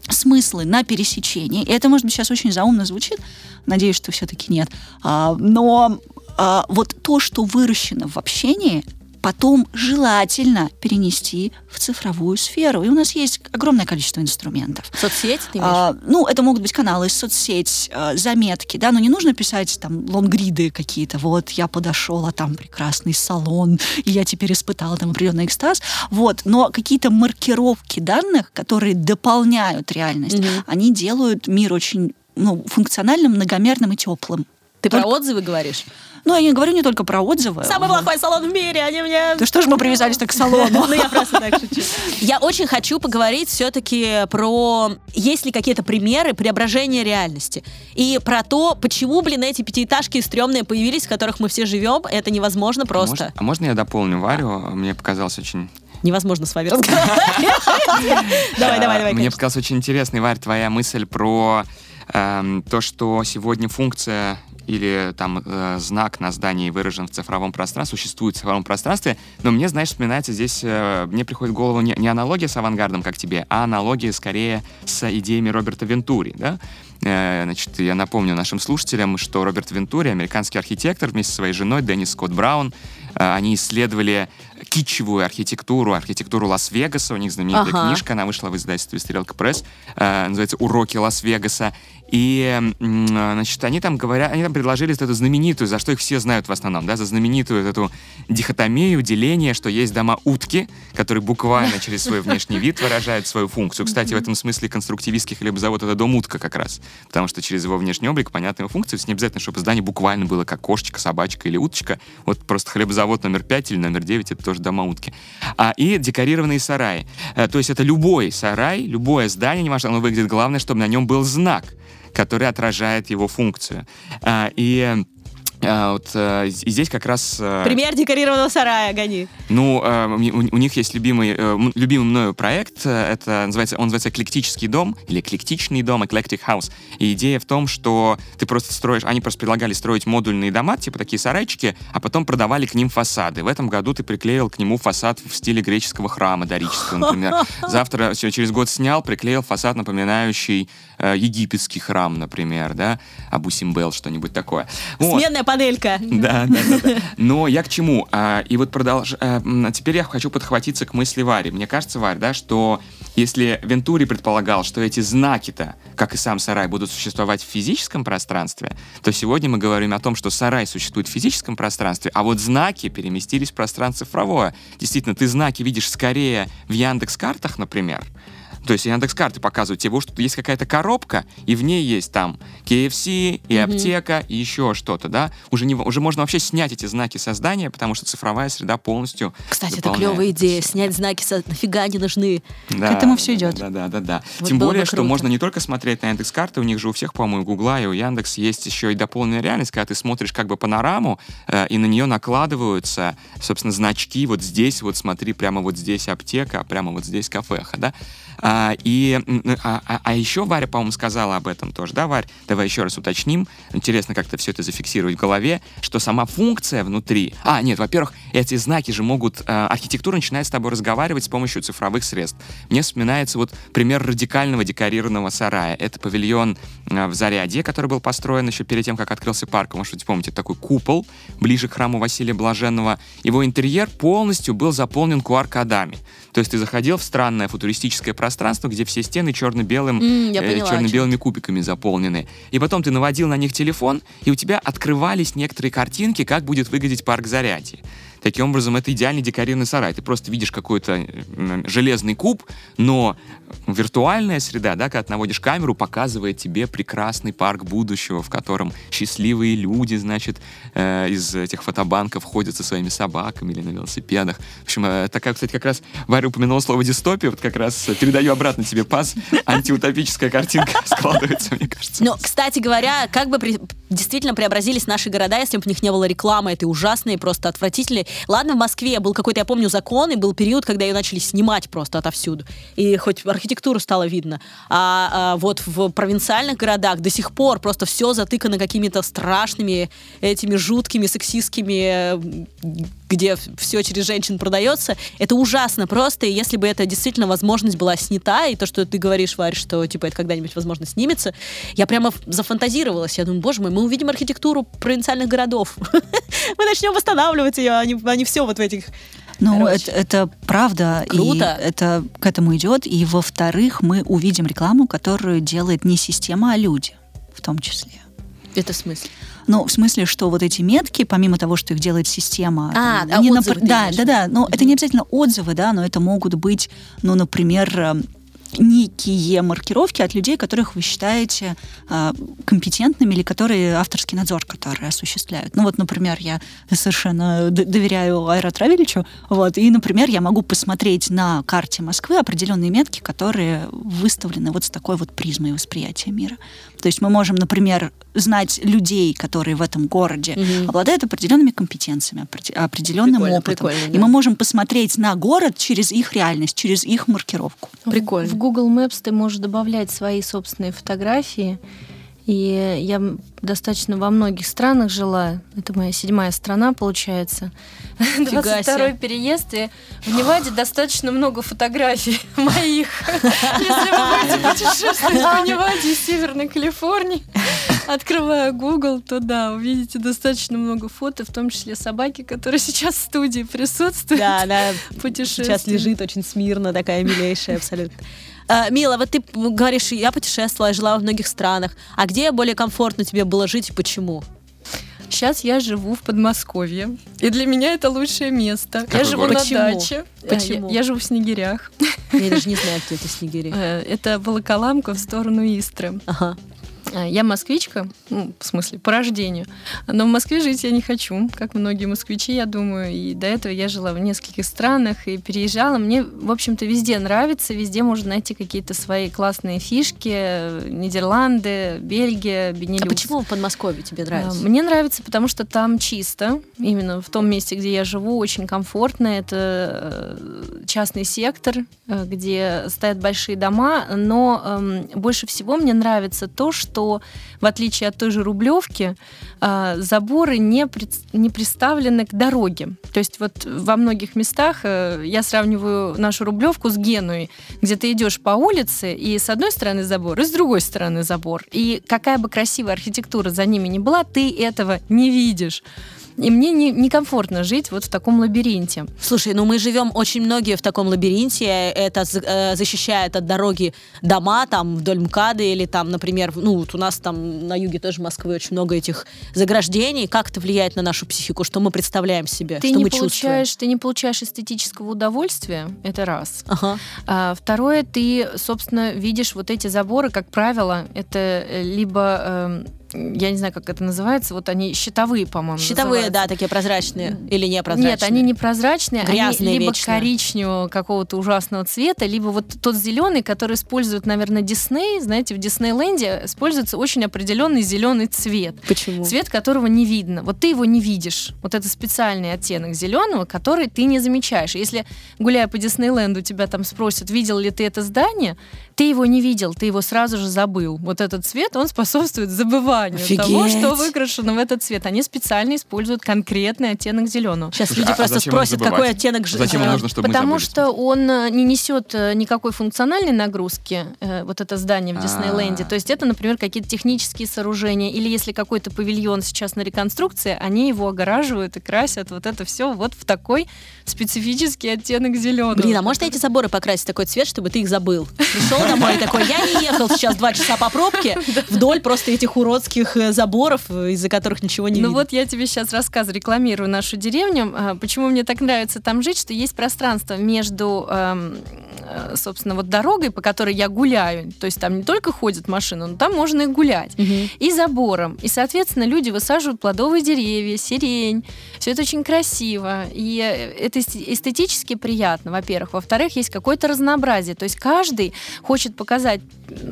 B: смыслы на пересечении. И это, может быть, сейчас очень заумно звучит, надеюсь, что все-таки нет. А, но а, вот то, что выращено в общении, потом желательно перенести в цифровую сферу. И у нас есть огромное количество инструментов.
A: Соцсети ты имеешь?
B: А, ну, это могут быть каналы, соцсеть, а, заметки, да, но не нужно писать там лонгриды какие-то. Вот я подошел, а там прекрасный салон, и я теперь испытала там определенный экстаз. Вот, но какие-то маркировки данных, которые дополняют реальность,
A: Мгм.
B: они делают мир очень ну, функциональным, многомерным и теплым.
A: Ты про
B: только-
A: отзывы говоришь?
B: Ну, я не говорю не только про отзывы.
A: Самый
B: Вот.
A: плохой салон в мире, они мне...
B: Да что же мы привязались так к салону?
A: Ну, я просто так шучу. Я очень хочу поговорить все-таки про... Есть ли какие-то примеры преображения реальности? И про то, почему, блин, эти пятиэтажки стрёмные появились, в которых мы все живем. Это невозможно просто.
C: Можно- а можно я дополню Варю? Мне показалось очень...
A: Невозможно с вами разговаривать. Давай,
C: А,
A: давай, давай.
C: Мне
A: конечно.
C: показалась очень интересной, Варь, твоя мысль про эм, то, что сегодня функция или там э, знак на здании выражен в цифровом пространстве, существует в цифровом пространстве, но мне, знаешь, вспоминается здесь, э, мне приходит в голову не, не аналогия с авангардом, как тебе, а аналогия скорее с идеями Роберта Вентури, да? Э, Значит, я напомню нашим слушателям, что Роберт Вентури, американский архитектор, вместе со своей женой Деннис Скотт Браун, э, они исследовали китчевую архитектуру, архитектуру Лас-Вегаса. У них знаменитая
A: Ага.
C: книжка, она вышла в издательстве «Стрелка Пресс», э, называется «Уроки Лас-Вегаса». И, м, значит, они там говорят, они там предложили эту знаменитую, за что их все знают в основном, да, за знаменитую эту дихотомию, деление, что есть дома утки, которые буквально через свой внешний вид выражают свою функцию. Кстати, в этом смысле конструктивистский хлебозавод — это дом утка как раз, потому что через его внешний облик понятна его функция, не обязательно, чтобы здание буквально было как кошечка, собачка или уточка, вот просто хлебозавод номер 5 или номер 9 — это тоже дома утки. А, и декорированные сараи. Э, То есть это любой сарай, любое здание, неважно, оно выглядит, главное, чтобы на нем был знак, который отражает его функцию. А, И а, вот э, и здесь как раз... э,
A: Пример декорированного сарая, гони.
C: ну, э, у, у них есть любимый, любимый мною проект. Это называется, он называется «Эклектический дом» или «Эклектичный дом», «Eclectic House». И идея в том, что ты просто строишь... Они просто предлагали строить модульные дома, типа такие сарайчики, а потом продавали к ним фасады. В этом году ты приклеил к нему фасад в стиле греческого храма дорического, например. Завтра, через год снял, приклеил фасад, напоминающий э, египетский храм, например, да? Абу Симбел, что-нибудь такое. Вот.
A: Сменная панелька.
C: Да, да, да, да. Но я к чему? А, и вот продолж... а, м, теперь я хочу подхватиться к мысли Вари. Мне кажется, Варь, да, что если Вентури предполагал, что эти знаки-то, как и сам сарай, будут существовать в физическом пространстве, то сегодня мы говорим о том, что сарай существует в физическом пространстве, а вот знаки переместились в пространство цифровое. Действительно, ты знаки видишь скорее в Яндекс-картах, например, то есть Яндекс.Карты показывают тебе, что есть какая-то коробка, и в ней есть там KFC, и аптека, и еще что-то, да? Уже, не, уже можно вообще снять эти знаки создания, потому что цифровая среда полностью
A: Кстати, это клевая идея. Снять знаки со- нафига не нужны.
C: Да,
B: К этому всё
C: да,
B: идёт.
C: Да, да, да, да.
A: Вот
C: Тем более, что можно не только смотреть на Яндекс.Карты, у них же у всех, по-моему, у Гугла и у Яндекс есть еще и дополненная реальность, когда ты смотришь как бы панораму, э, и на нее накладываются, собственно, значки. Вот здесь, вот смотри, прямо вот здесь аптека, а прямо вот здесь кафеха, да? А, и, а, а- а еще Варя, по-моему, сказала об этом тоже, да, Варь? Давай еще раз уточним. Интересно как-то все это зафиксировать в голове, что сама функция внутри... А, нет, во-первых, эти знаки же могут... э, архитектура начинает с тобой разговаривать с помощью цифровых средств. Мне вспоминается вот пример радикального декорированного сарая. Это павильон э, в Заряде, который был построен еще перед тем, как открылся парк. Может быть, помните, такой купол ближе к храму Василия Блаженного. Его интерьер полностью был заполнен QR-кодами. То есть ты заходил в странное футуристическое пространство, где все стены черно-белым,
A: я
C: э, черно-белыми кубиками заполнены. И потом ты наводил на них телефон, и у тебя открывались некоторые картинки, как будет выглядеть парк Зарядье. Таким образом, это идеальный декорированный сарай. Ты просто видишь какой-то железный куб, но виртуальная среда, да, когда ты наводишь камеру, показывает тебе прекрасный парк будущего, в котором счастливые люди, значит, э, из этих фотобанков ходят со своими собаками или на велосипедах. В общем, э, такая, кстати, как раз Варя упомянула слово дистопия, вот как раз передаю обратно тебе пас, антиутопическая картинка складывается, мне кажется.
A: Ну, кстати говоря, как бы при, действительно преобразились наши города, если бы в них не было рекламы, этой ужасной, просто отвратительной. Ладно, в Москве был какой-то, я помню, закон, и был период, когда ее начали снимать просто отовсюду. И хоть архитектуру стало видно. А, а вот в провинциальных городах до сих пор просто все затыкано какими-то страшными, этими жуткими, сексистскими где все через женщин продается, это ужасно просто, и если бы это действительно возможность была снята, и то, что ты говоришь, Варь, что типа это когда-нибудь, возможно, снимется, я прямо зафантазировалась, я думаю, боже мой, мы увидим архитектуру провинциальных городов, мы начнем восстанавливать ее, а не, а не все вот в этих
B: ну, это, это правда.
A: Круто.
B: И это к этому идет. И во-вторых, мы увидим рекламу, которую делает не система, а люди в том числе.
A: Это в смысле?
B: Ну, в смысле, что вот эти метки, помимо того, что их делает система,
A: а,
B: там, они
A: отзывы
B: нап... да, да, да, но mm-hmm. это не обязательно отзывы, да, но это могут быть, ну, например, некие маркировки от людей, которых вы считаете э, компетентными или которые авторский надзор, которые осуществляют. Ну вот, например, я совершенно доверяю Аэротравеличу, вот, и, например, я могу посмотреть на карте Москвы определенные метки, которые выставлены вот с такой вот призмой восприятия мира. То есть мы можем, например, знать людей, которые в этом городе угу. обладают определенными компетенциями, определенным прикольно, опытом. Прикольно, да. И мы можем посмотреть на город через их реальность, через их маркировку.
D: Прикольно. Google Maps ты можешь добавлять свои собственные фотографии. И я достаточно во многих странах жила. Это моя седьмая страна, получается. 22 переезд, и в Неваде достаточно много фотографий моих. Если вы будете путешествовать по Неваде из Северной Калифорнии, открывая Google, то да, увидите достаточно много фото, в том числе собаки, которая сейчас в студии присутствует.
A: Да, она сейчас лежит очень смирно, такая милейшая абсолютно. А, Мила, вот ты говоришь, я путешествовала, я жила во многих странах. А где более комфортно тебе было жить и почему?
D: Сейчас я живу в Подмосковье, и для меня это лучшее место. Какой я живу город? на
A: Почему?
D: даче.
A: Почему?
D: Я, я живу в Снегирях.
A: Я даже не знаю, где это Снегири.
D: Э, это Волоколамка в сторону Истры.
A: Ага.
D: А, я москвичка, ну, в смысле, по рождению. Но в Москве жить я не хочу, как многие москвичи, я думаю. И до этого я жила в нескольких странах и переезжала. Мне, в общем-то, везде нравится, везде можно найти какие-то свои классные фишки. Нидерланды, Бельгия, Бенилюкс.
A: А почему в Подмосковье тебе нравится?
D: Мне нравится, потому что там чисто. Именно в том месте, где я живу, очень комфортно. Это э, частный сектор, э, где стоят большие дома. Но эм, больше всего мне нравится то, что что в отличие от той же Рублевки, а, заборы не, не приставлены к дороге. То есть вот во многих местах э, я сравниваю нашу Рублевку с Генуей, где ты идешь по улице, и с одной стороны забор, и с другой стороны забор. И какая бы красивая архитектура за ними ни была, ты этого не видишь. И мне не, некомфортно жить вот в таком лабиринте.
A: Слушай, ну мы живем очень многие в таком лабиринте. Это э, защищает от дороги дома там вдоль МКАДа или там, например, ну вот у нас там на юге тоже Москвы очень много этих заграждений. Как это влияет на нашу психику? Что мы представляем себе?
D: Ты
A: что
D: не
A: мы
D: получаешь,
A: чувствуем?
D: Ты не получаешь эстетического удовольствия, это раз.
A: Ага.
D: А, второе, ты, собственно, видишь вот эти заборы, как правило, это либо э, я не знаю, как это называется, вот они щитовые, по-моему,
A: Щитовые,
D: называются.
A: да, такие прозрачные или непрозрачные?
D: Нет, они не прозрачные,
A: Грязные
D: они либо
A: вечно.
D: коричневого какого-то ужасного цвета, либо вот тот зеленый, который используют, наверное, Дисней, знаете, в Диснейленде используется очень определенный зеленый цвет.
A: Почему?
D: Цвет которого не видно. Вот ты его не видишь. Вот это специальный оттенок зеленого, который ты не замечаешь. Если, гуляя по Диснейленду, тебя там спросят, видел ли ты это здание, ты его не видел, ты его сразу же забыл. Вот этот цвет, он способствует забыванию
A: Офигеть.
D: того, что выкрашено в этот цвет. Они специально используют конкретный оттенок зеленого.
A: Сейчас
C: Слушай,
A: люди
C: а
A: просто спросят, какой оттенок же-
C: Зачем
A: э,
C: нужно, чтобы мы
D: Потому что он э, не несет э, никакой функциональной нагрузки, э, вот это здание в
C: А.
D: Диснейленде. То есть это, например, какие-то технические сооружения. Или если какой-то павильон сейчас на реконструкции, они его огораживают и красят вот это все вот в такой специфический оттенок зеленого.
A: Блин, а можно эти заборы покрасить такой цвет, чтобы ты их забыл? Пришел домой и такой, я не ехал сейчас два часа по пробке вдоль просто этих уродских э, заборов, из-за которых ничего не
D: ну
A: видно.
D: вот я тебе сейчас рассказываю, рекламирую нашу деревню. А, почему мне так нравится там жить, что есть пространство между, эм, э, собственно, вот дорогой, по которой я гуляю. То есть там не только ходят машины, но там можно и гулять.
A: Мгм.
D: И забором. И, соответственно, люди высаживают плодовые деревья, сирень. Все это очень красиво. И э, это эсте- эстетически приятно, во-первых. Во-вторых, есть какое-то разнообразие. То есть каждый хочет показать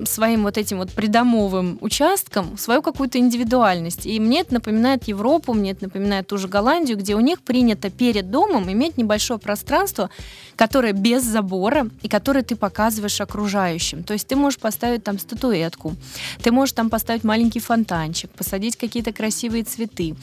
D: своим вот этим вот придомовым участкам свою какую-то индивидуальность. И мне это напоминает Европу, мне это напоминает ту же Голландию, где у них принято перед домом иметь небольшое пространство, которое без забора и которое ты показываешь окружающим. То есть ты можешь поставить там статуэтку, ты можешь там поставить маленький фонтанчик, посадить какие-то красивые цветы.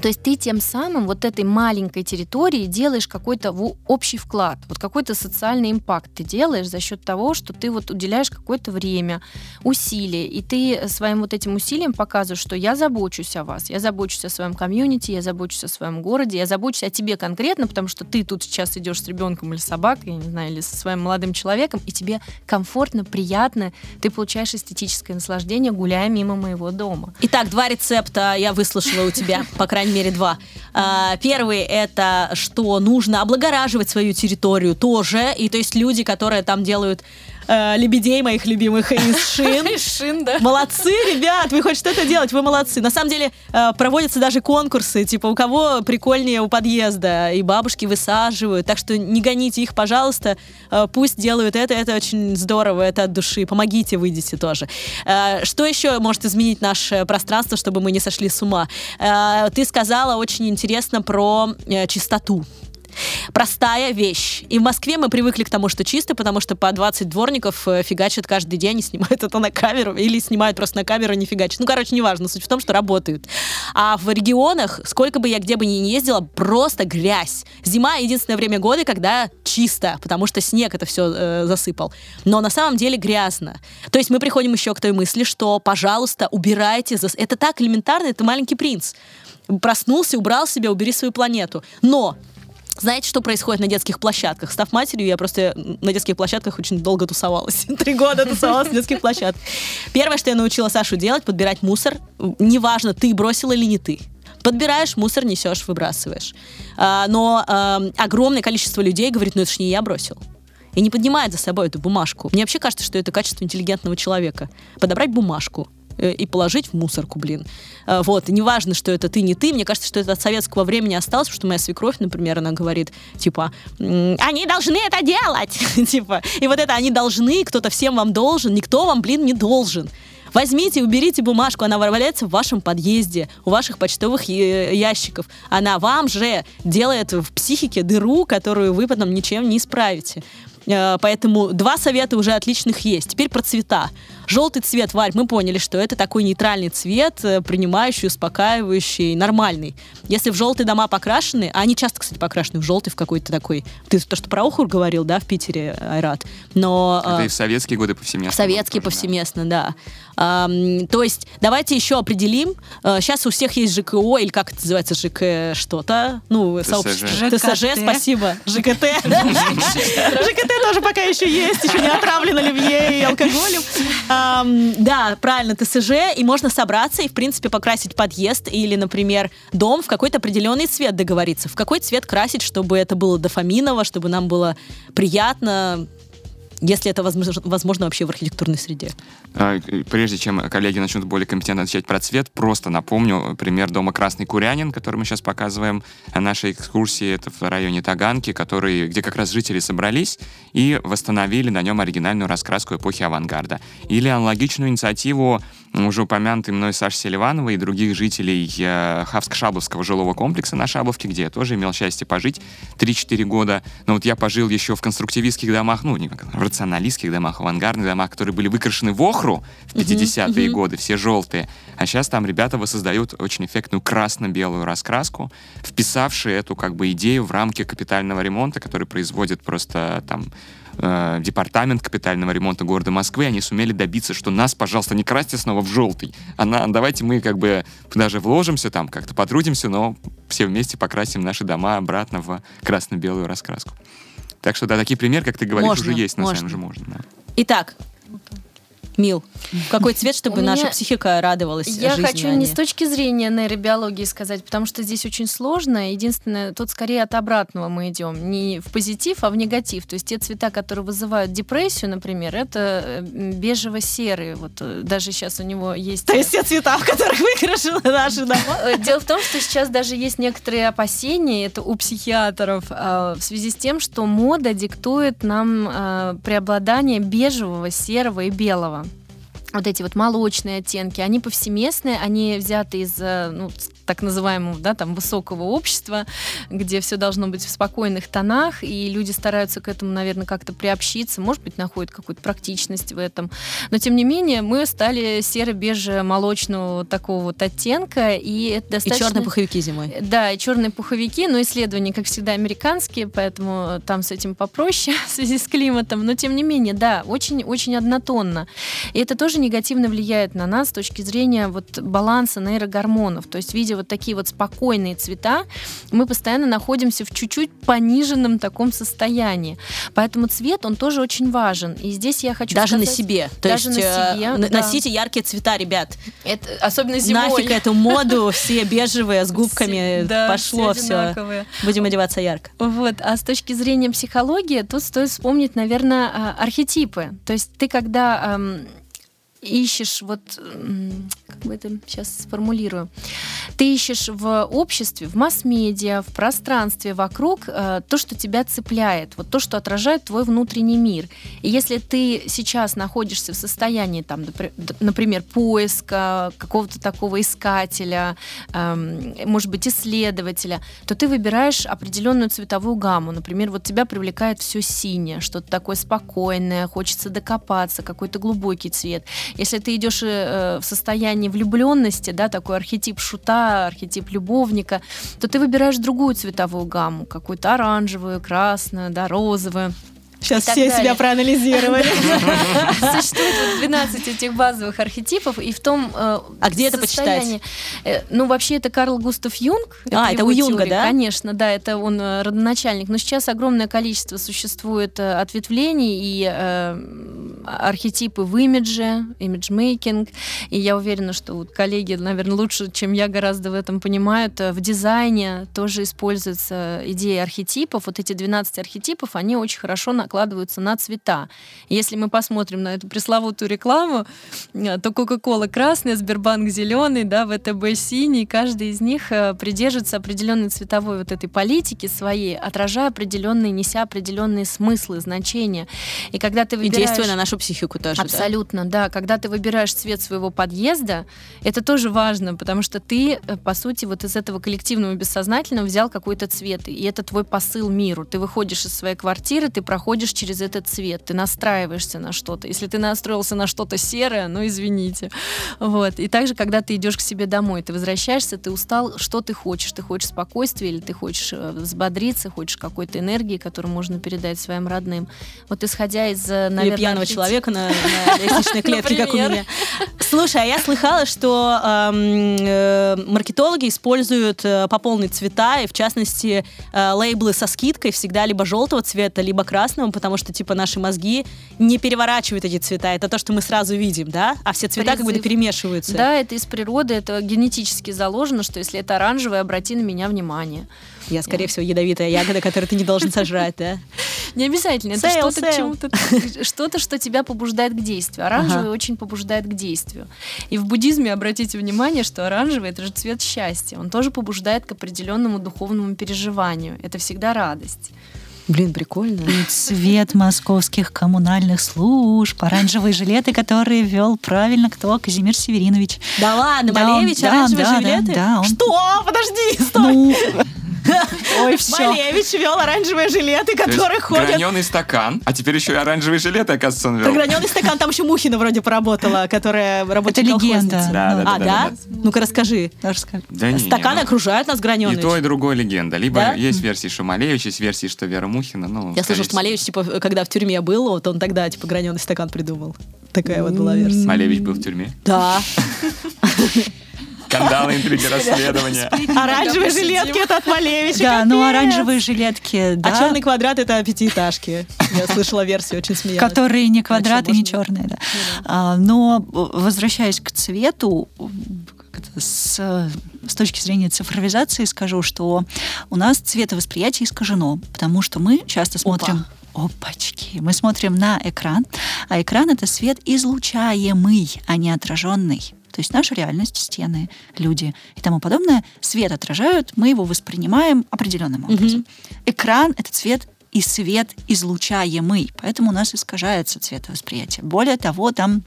D: То есть ты тем самым вот этой маленькой территории делаешь какой-то общий вклад, вот какой-то социальный импакт ты делаешь за счет того, что ты вот уделяешь какое-то время, усилия, и ты своим вот этим усилием показываешь, что я забочусь о вас, я забочусь о своем комьюнити, я забочусь о своем городе, я забочусь о тебе конкретно, потому что ты тут сейчас идешь с ребенком или собакой, я не знаю, или со своим молодым человеком, и тебе комфортно, приятно, ты получаешь эстетическое наслаждение, гуляя мимо моего дома.
A: Итак, два рецепта я выслушала у тебя, по крайней мере, два. А, Первый это, что нужно облагораживать свою территорию тоже. И то есть люди, которые там делают э, лебедей моих любимых из шин.
D: Шин, да?
A: Молодцы, ребят, вы хоть что-то делать, вы молодцы. На самом деле э, проводятся даже конкурсы, типа у кого прикольнее у подъезда, и бабушки высаживают. Так что не гоните их, пожалуйста, Э, пусть делают это, это очень здорово, это от души. Помогите, выйдите тоже. Э, Что еще может изменить наше пространство, чтобы мы не сошли с ума? Э, Ты сказала очень интересно про э, чистоту. Простая вещь. И в Москве мы привыкли к тому, что чисто, потому что по 20 дворников э, фигачат каждый день и снимают это на камеру, или снимают просто на камеру и не фигачат. Ну, короче, неважно. Суть в том, что работают. А в регионах, сколько бы я где бы ни ездила, просто грязь. Зима — единственное время года, когда чисто, потому что снег это все засыпал. Но на самом деле грязно. То есть мы приходим еще к той мысли, что, пожалуйста, убирайте. за- Это так элементарно, это маленький принц. Проснулся, убрал себя, убери свою планету. Но знаете, что происходит на детских площадках? Став матерью, я просто на детских площадках очень долго тусовалась. Три года тусовалась на детских площадках. Первое, что я научила Сашу делать, подбирать мусор. Неважно, ты бросил или не ты. Подбираешь, мусор несешь, выбрасываешь. А, но ам, огромное количество людей говорит, ну это ж не я бросил. И не поднимает за собой эту бумажку. Мне вообще кажется, что это качество интеллигентного человека. Подобрать бумажку и положить в мусорку, блин. А, Вот, неважно, что это ты, не ты, мне кажется, что это от советского времени осталось, потому что моя свекровь, например, она говорит, типа, «М, они должны это делать, типа, и вот это они должны, кто-то всем вам должен, никто вам, блин, не должен. Возьмите, уберите бумажку, она валяется в вашем подъезде, у ваших почтовых э, ящиков. Она вам же делает в психике дыру, которую вы потом ничем не исправите. Э, Поэтому два совета уже отличных есть. Теперь про цвета. Желтый цвет, Варь, мы поняли, что это такой нейтральный цвет, э, принимающий, успокаивающий, нормальный. Если в желтые дома покрашены, а они часто, кстати, покрашены в желтый, в какой-то такой... Ты то, что про Охур говорил, да, в Питере, Айрат. Но...
C: Это
A: э,
C: и в советские годы повсеместно.
A: Советские
C: было тоже, да.
A: повсеместно, да. Ам, то есть давайте еще определим. э, Сейчас у всех есть ЖКО, или как это называется, ЖК что-то. Ну,
C: ТСЖ.
A: сообщество.
B: ЖКТ.
A: ТСЖ, спасибо. ЖКТ. ЖКТ тоже пока еще есть, еще не отравлено оливье и алкоголем. Ам, Да, правильно, ТСЖ, и можно собраться и, в принципе, покрасить подъезд или, например, дом в какой-то определенный цвет договориться. В какой цвет красить, чтобы это было дофаминово, чтобы нам было приятно, если это возможно, возможно вообще в архитектурной среде.
C: А, Прежде чем коллеги начнут более компетентно отвечать про цвет, просто напомню пример дома Красный Курянин, который мы сейчас показываем на нашей экскурсии. Это в районе Таганки, который, где как раз жители собрались и восстановили на нем оригинальную раскраску эпохи авангарда. Или аналогичную инициативу уже упомянутой мной Саши Селиванова и других жителей э, Хавско-Шабловского жилого комплекса на Шабловке, где я тоже имел счастье пожить 3-4 года. Но вот я пожил еще в конструктивистских домах, ну, не как, рационалистских домах, авангардных домах, которые были выкрашены в охру в 50-е годы, все желтые. А сейчас там ребята воссоздают очень эффектную красно-белую раскраску, вписавшие эту как бы идею в рамки капитального ремонта, который производит просто там э, департамент капитального ремонта города Москвы, они сумели добиться, что нас, пожалуйста, не красьте снова в желтый, а на- давайте мы как бы даже вложимся там, как-то потрудимся, но все вместе покрасим наши дома обратно в красно-белую раскраску. Так что, да, такие примеры, как ты говоришь,
A: Можно,
C: уже есть, на
A: можно.
C: самом же можно. да.
A: Итак, Мил, какой цвет, чтобы
D: меня-
A: наша психика радовалась
D: Я
A: жизни,
D: хочу
A: а
D: не с точки зрения нейробиологии сказать, потому что здесь очень сложно. Единственное, тут скорее от обратного мы идем. Не в позитив, а в негатив. То есть те цвета, которые вызывают депрессию, например, это э, бежево-серые. Вот э, даже сейчас у него есть...
A: То есть все цвета, в которых выкрашены наши дома.
D: Э, Дело в том, что сейчас даже есть некоторые опасения, это у психиатров, э, в связи с тем, что мода диктует нам э, преобладание бежевого, серого и белого. Вот эти вот молочные оттенки, они повсеместные, они взяты из э, ну, так называемого, да, там, высокого общества, где все должно быть в спокойных тонах, и люди стараются к этому, наверное, как-то приобщиться, может быть, находят какую-то практичность в этом. Но, тем не менее, мы стали серо-беже-молочного такого вот оттенка, и это
A: И
D: достаточно...
A: черные пуховики зимой.
D: Да, и черные пуховики, но исследования, как всегда, американские, поэтому там с этим попроще в связи с климатом. Но тем не менее, да, очень-очень однотонно. И это тоже негативно влияет на нас с точки зрения вот баланса нейрогормонов. То есть, видя вот такие вот спокойные цвета, мы постоянно находимся в чуть-чуть пониженном таком состоянии. Поэтому цвет, он тоже очень важен. И здесь я хочу
A: Даже на
D: сказать-
A: себе. То
D: Даже
A: есть
D: на
A: э,
D: себе,
A: н-
D: да.
A: носите яркие цвета, ребят.
D: Это, особенно зимой.
A: Нафиг эту моду, все бежевые с губками.
D: Да,
A: Пошло
D: все.
A: Будем одеваться ярко.
D: Вот, а с точки зрения психологии, тут стоит вспомнить, наверное, а, архетипы. То есть ты когда ищешь, вот, как бы это сейчас сформулирую, ты ищешь в обществе, в масс-медиа, в пространстве вокруг э, то, что тебя цепляет, вот то, что отражает твой внутренний мир. И если ты сейчас находишься в состоянии, там, например, поиска какого-то такого искателя, эм, может быть, исследователя, то ты выбираешь определенную цветовую гамму. Например, вот тебя привлекает все синее, что-то такое спокойное, хочется докопаться, какой-то глубокий цвет. Если ты идешь э, в состоянии влюбленности, да, такой архетип шута, архетип любовника, то ты выбираешь другую цветовую гамму, какую-то оранжевую, красную, да, розовую.
A: Сейчас все
D: далее.
A: себя проанализировали.
D: Существует вот 12 этих базовых архетипов, и в том э,
A: А где это
D: состоянии- э, ну, вообще, это Карл Густав Юнг.
A: А, это у Юнга, да?
D: Конечно, да, это он э, родоначальник. Но сейчас огромное количество существует ответвлений и архетипы в имидже, имиджмейкинг. И я уверена, что вот коллеги, наверное, лучше, чем я, гораздо в этом понимают. В дизайне тоже используется идея архетипов. Вот эти 12 архетипов, они очень хорошо накладываются на цвета. Если мы посмотрим на эту пресловутую рекламу, э, то Coca-Cola красная, Сбербанк зеленый, да, ВТБ синий. Каждый из них э, придерживается определенной цветовой вот этой политики своей, отражая определенные, неся определенные смыслы, значения. И когда ты
A: И
D: выбираешь...
A: действуя на нашу психику тоже. да.
D: Абсолютно, да. Когда ты выбираешь цвет своего подъезда, это тоже важно, потому что ты, э, по сути, вот из этого коллективного бессознательного взял какой-то цвет, и это твой посыл миру. Ты выходишь из своей квартиры, ты проходишь через этот цвет, ты настраиваешься на что-то. Если ты настроился на что-то серое, ну извините. Вот. И также, когда ты идешь к себе домой, ты возвращаешься, ты устал, что ты хочешь? Ты хочешь спокойствия или ты хочешь э, взбодриться, хочешь какой-то энергии, которую можно передать своим родным. Вот исходя из, э, наверное,
A: Или пьяного человека на, на лестничной клетке, как у меня. Слушай, а я слыхала, что эм, э, маркетологи используют э, по полной цвета, и в частности э, лейблы со скидкой всегда либо желтого цвета, либо красного, потому что типа наши мозги не переворачивают эти цвета. Это то, что мы сразу видим, да? А все цвета как будто
D: Призыв.
A: перемешиваются.
D: Да, это из природы, это генетически заложено, что если это оранжевый, обрати на меня внимание.
A: Я, скорее всего, ядовитая ягода, которую ты не должен сожрать, да?
D: Не обязательно, это что-то, к чему-то, что-то, что тебя побуждает к действию. Оранжевый очень побуждает к действию. И в буддизме обратите внимание, что оранжевый это же цвет счастья. Он тоже побуждает к определенному духовному переживанию. Это всегда радость.
A: Блин, прикольно.
B: Цвет московских коммунальных служб, оранжевые жилеты, которые вел правильно кто? Казимир Северинович.
A: Да ладно,
B: Да,
A: Малевич,
B: да,
A: оранжевые
B: да, да,
A: жилеты?
B: да, он-
A: Что? Подожди, стой!
B: Ну, ой, все.
A: Малевич вел оранжевые жилеты, которые ходят.
C: Граненый стакан, а теперь еще и оранжевые жилеты, оказывается, он вел.
A: Граненый стакан, там еще Мухина вроде поработала, которая работает
B: Это легенда.
C: Да, да,
A: А,
C: да,
A: да?
C: да,
A: Ну-ка расскажи.
C: Да не,
A: Стаканы
C: ну,
A: окружают нас
C: И
A: Граненыч.
C: то, и другое легенда. Либо
A: Да?
C: есть версии, что Малевич, есть версии, что Вера Мухина. Ну,
A: Я слышала, что. Малевич, типа, когда в тюрьме был, вот он тогда, типа, граненый стакан придумал. Такая вот была версия.
C: Малевич был в тюрьме.
A: Да.
C: Скандалы, интриги, расследования.
A: Оранжевые жилетки это от Малевича.
B: Да, ну оранжевые жилетки, да.
A: А черный квадрат это пятиэтажки. Я слышала версию, очень смеялась.
B: которые не квадраты, не черные, да. А, Но э, возвращаясь к цвету, с, с точки зрения цифровизации скажу, что у нас цветовосприятие искажено, потому что мы часто смотрим Опачки. Мы смотрим на экран, а экран это свет излучаемый, а не отраженный. То есть наша реальность, стены, люди и тому подобное, свет отражают, мы его воспринимаем определенным образом. Экран — это цвет и свет излучаемый, поэтому у нас искажается цветовосприятие. Более того, там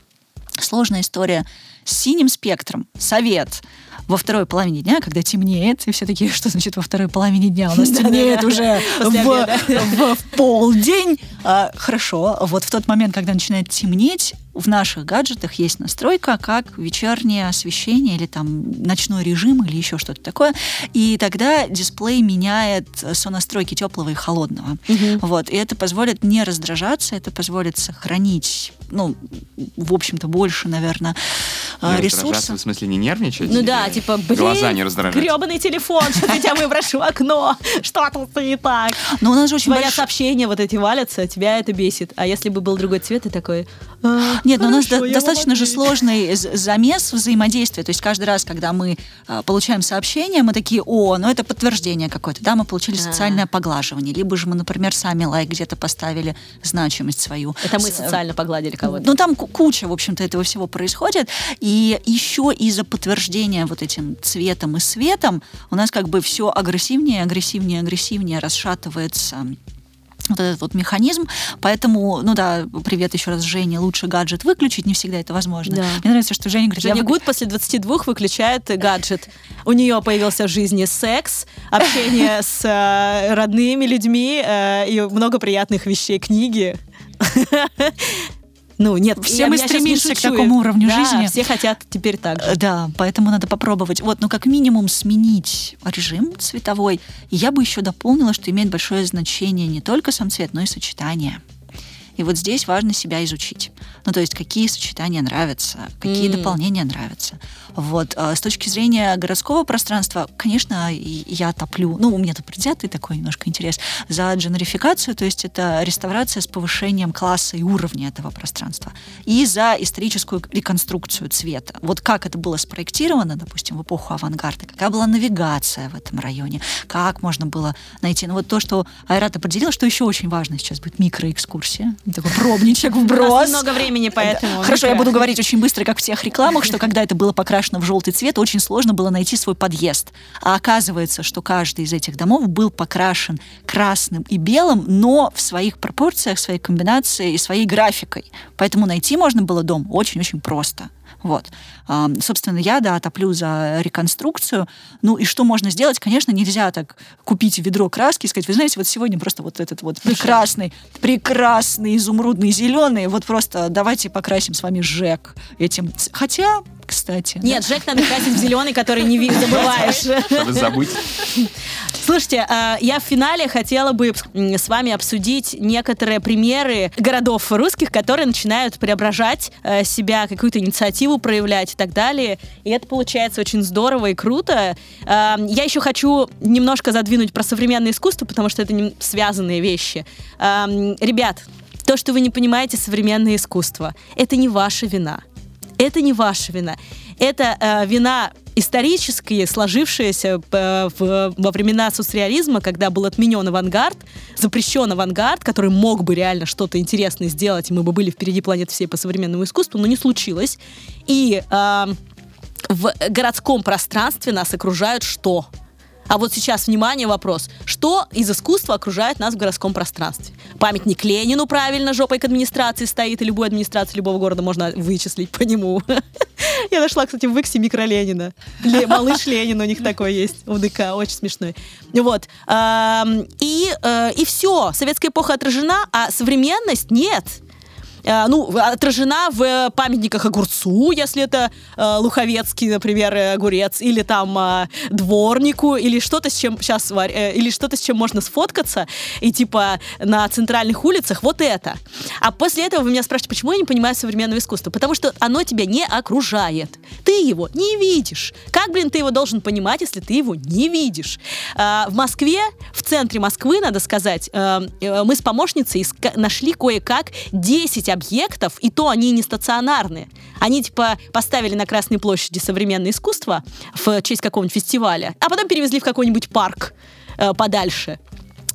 B: сложная история с синим спектром. Совет во второй половине дня, когда темнеет, и все такие, что значит во второй половине дня? У нас темнеет уже в, полдень. А, хорошо, вот в тот момент, когда начинает темнеть, в наших гаджетах есть настройка, как вечернее освещение или там ночной режим или еще что-то такое. И тогда дисплей меняет сонастройки теплого и холодного. Вот. И это позволит не раздражаться, это позволит сохранить, ну, в общем-то, больше, наверное,
C: Не раздражаться,
B: ресурсов.
C: в смысле не нервничать?
A: Ну да, Типа, блин,
C: Глаза не раздражать.
A: гребаный телефон, сейчас я тебя выброшу в окно, что тут не так?
B: Но у нас же очень
A: Твои
B: большой-
A: сообщения вот эти валятся, тебя это бесит. А если бы был другой цвет, ты такой... «А,
B: Нет, но у нас
A: хорошо,
B: до- достаточно же
A: ответил».
B: сложный замес взаимодействия. То есть каждый раз, когда мы а, получаем сообщение, мы такие, о, ну это подтверждение какое-то, да, мы получили
A: А.
B: социальное поглаживание, либо же мы, например, сами лайк где-то поставили значимость свою.
A: Это мы
B: С-
A: социально погладили кого-то.
B: ну, там ку- куча, в общем-то, этого всего происходит. И еще из-за подтверждения вот этим цветом и светом у нас как бы все агрессивнее, агрессивнее, агрессивнее расшатывается вот этот вот механизм. Поэтому, ну да, привет еще раз Жене, лучше гаджет выключить, не всегда это возможно.
A: Да.
B: Мне нравится, что Женя говорит,
A: Женя
B: я
A: Гуд после 22 выключает гаджет. У нее появился в жизни секс, общение с э, родными людьми э, и много приятных вещей, книги. Ну, нет,
B: Все мы стремимся к такому уровню
A: Да,
B: жизни.
A: все хотят теперь так же.
B: Да, поэтому надо попробовать. Вот, ну как минимум сменить режим цветовой. И я бы еще дополнила, что имеет большое значение не только сам цвет, но и сочетание. И вот здесь важно себя изучить. Ну, то есть, какие сочетания нравятся, какие
A: М.
B: дополнения нравятся. Вот. а С точки зрения городского пространства, конечно, я топлю, ну, у меня тут предвзятый такой немножко интерес, за дженерификацию, то есть это реставрация с повышением класса и уровня этого пространства, и за историческую реконструкцию цвета. Вот как это было спроектировано, допустим, в эпоху авангарда, какая была навигация в этом районе, как можно было найти. Ну, вот то, что Айрат определил, что еще очень важно сейчас будет микроэкскурсия. Такой пробничек
A: У
B: вброс.
A: нас немного времени, поэтому...
B: Хорошо, я буду говорить очень быстро, как в всех рекламах, что когда это было покрашено в желтый цвет, очень сложно было найти свой подъезд. А оказывается, что каждый из этих домов был покрашен красным и белым, но в своих пропорциях, своей комбинации и своей графикой. Поэтому найти можно было дом очень-очень просто. Вот. А, Собственно, я, да, топлю за реконструкцию. Ну и что можно сделать? Конечно, нельзя так купить ведро краски и сказать, вы знаете, вот сегодня просто вот этот вот прекрасный, прекрасный изумрудный зеленый, вот просто давайте покрасим с вами Жек этим. Хотя, кстати... да.
A: Нет, Жек надо красить в зеленый, который не ви- забываешь.
C: Чтобы забыть.
A: Слушайте, а, я в финале хотела бы с вами обсудить некоторые примеры городов русских, которые начинают преображать э, себя, какую-то инициативу проявлять и так далее. И это получается очень здорово и круто. А, Я еще хочу немножко задвинуть про современное искусство, потому что это не связанные вещи. Ребят, то, что вы не понимаете современное искусство, это не ваша вина. Это не ваша вина. Это э, вина исторические, сложившиеся э, в- во времена соцреализма, когда был отменен авангард, запрещен авангард, который мог бы реально что-то интересное сделать, и мы бы были впереди планеты всей по современному искусству, но не случилось. И э, в городском пространстве нас окружают что? А вот сейчас, внимание, вопрос. Что из искусства окружает нас в городском пространстве? Памятник Ленину правильно жопой к администрации стоит, и любую администрацию любого города можно вычислить по нему. Я нашла, кстати, в Иксе микро Ленина. Ле- Малыш Ленин у них такой есть в ДК, очень смешной. Вот. И, э, и все. Советская эпоха отражена, а современность нет. Э, ну, отражена в памятниках огурцу, если это э, Луховецкий, например, огурец, или там э, дворнику, или что-то, с чем сейчас, или что-то, с чем можно сфоткаться, и типа на центральных улицах, вот это. А после этого вы меня спрашиваете, почему я не понимаю современного искусства? Потому что оно тебя не окружает. Ты его не видишь. Как, блин, ты его должен понимать, если ты его не видишь? В Москве, в центре Москвы, надо сказать, мы с помощницей нашли кое-как 10 объектов, и то они не стационарные. Они типа поставили на Красной площади современное искусство в честь какого-нибудь фестиваля, а потом перевезли в какой-нибудь парк э, подальше.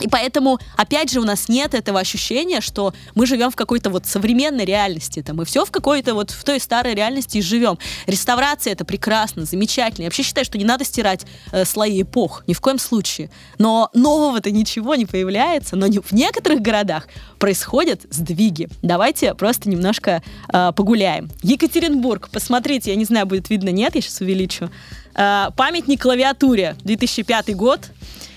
A: И поэтому, опять же, у нас нет этого ощущения, что мы живем в какой-то вот современной реальности. Там, мы все в какой-то вот в той старой реальности и живем. Реставрация это прекрасно, замечательно. Я вообще считаю, что не надо стирать э, слои эпох, ни в коем случае. Но нового-то ничего не появляется. Но не, в некоторых городах происходят сдвиги. Давайте просто немножко э, погуляем. Екатеринбург, посмотрите, я не знаю, будет видно, нет, я сейчас увеличу. Э, памятник клавиатуре, 2005 год.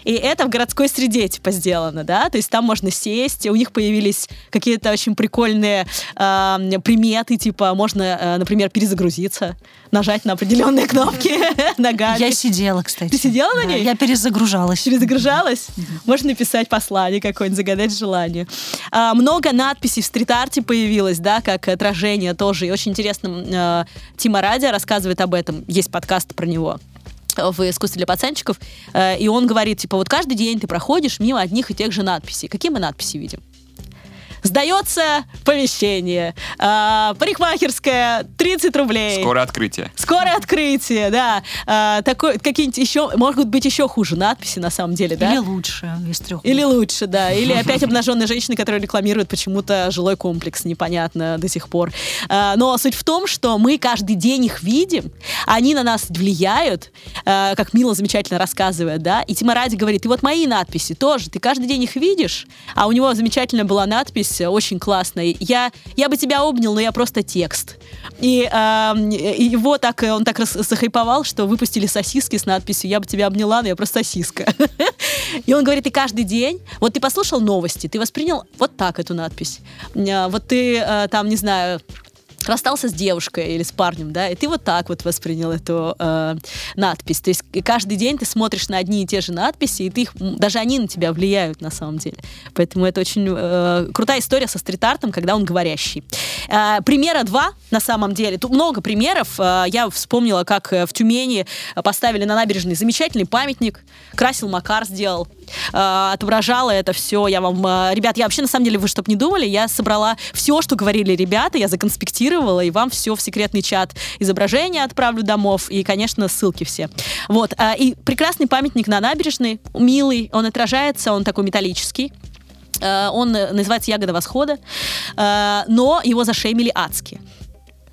A: И это в городской среде, типа, сделано, да, то есть там можно сесть, у них появились какие-то очень прикольные э, приметы, типа, можно, э, например, перезагрузиться, нажать на определенные кнопки ногами.
B: Я сидела, кстати.
A: Ты сидела на ней?
B: Я перезагружалась.
A: Перезагружалась? Можно написать послание какое-нибудь, загадать желание. А, много надписей в стрит-арте появилось, да, как отражение тоже. И очень интересно, э, Тима Радио рассказывает об этом. Есть подкаст про него в искусстве для пацанчиков, э, и он говорит, типа, вот каждый день ты проходишь мимо одних и тех же надписей. Какие мы надписи видим? Сдается помещение. А, парикмахерская 30 рублей.
C: Скоро открытие.
A: Скоро открытие, да. А, такой, какие-нибудь еще, могут быть еще хуже надписи на самом деле, да?
B: Или лучше из трех.
A: Или лучше, да. Или опять обнаженные женщины, которые рекламируют почему-то жилой комплекс, непонятно до сих пор. А, но суть в том, что мы каждый день их видим, они на нас влияют, а, как Мила замечательно рассказывает, да. И Тима Ради говорит, и вот мои надписи тоже, ты каждый день их видишь, а у него замечательная была надпись запись очень классная. Я, я бы тебя обнял, но я просто текст. И э, его так, он так захайповал, что выпустили сосиски с надписью «Я бы тебя обняла, но я просто сосиска». И он говорит, и каждый день, вот ты послушал новости, ты воспринял вот так эту надпись. Э, вот ты э, там, не знаю, расстался с девушкой или с парнем, да, и ты вот так вот воспринял эту э, надпись. То есть каждый день ты смотришь на одни и те же надписи, и ты их, даже они на тебя влияют на самом деле. Поэтому это очень э, крутая история со стрит-артом, когда он говорящий. Э, примера два, на самом деле. Тут много примеров. Э, я вспомнила, как э, в Тюмени поставили на набережной замечательный памятник. Красил Макар сделал. Э, отображала это все. Я вам... Э, ребят, я вообще, на самом деле, вы чтобы не думали, я собрала все, что говорили ребята, я законспектировала, и вам все в секретный чат изображения отправлю домов, и, конечно, ссылки все. Вот. Э, и прекрасный памятник на набережной, милый, он отражается, он такой металлический. Он называется «Ягода восхода», но его зашеймили адски.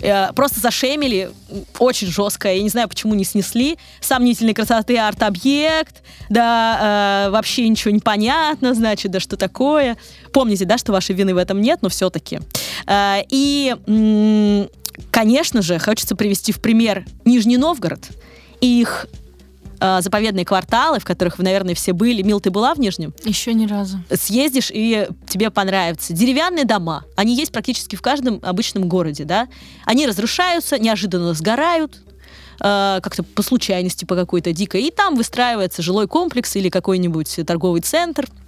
A: Э, просто зашемили очень жестко. Я не знаю, почему не снесли. Сомнительной красоты арт-объект, да, э, вообще ничего не понятно, значит, да что такое. Помните, да, что вашей вины в этом нет, но все-таки. Э, и, конечно же, хочется привести в пример Нижний Новгород и их э, заповедные кварталы, в которых вы, наверное, все были. Мил, ты была в Нижнем?
D: Еще ни разу.
A: Съездишь, и тебе понравится. Деревянные дома. Они есть практически в каждом обычном городе, да? Они разрушаются, неожиданно сгорают, э, как-то по случайности, по какой-то дикой. И там выстраивается жилой комплекс или какой-нибудь торговый центр –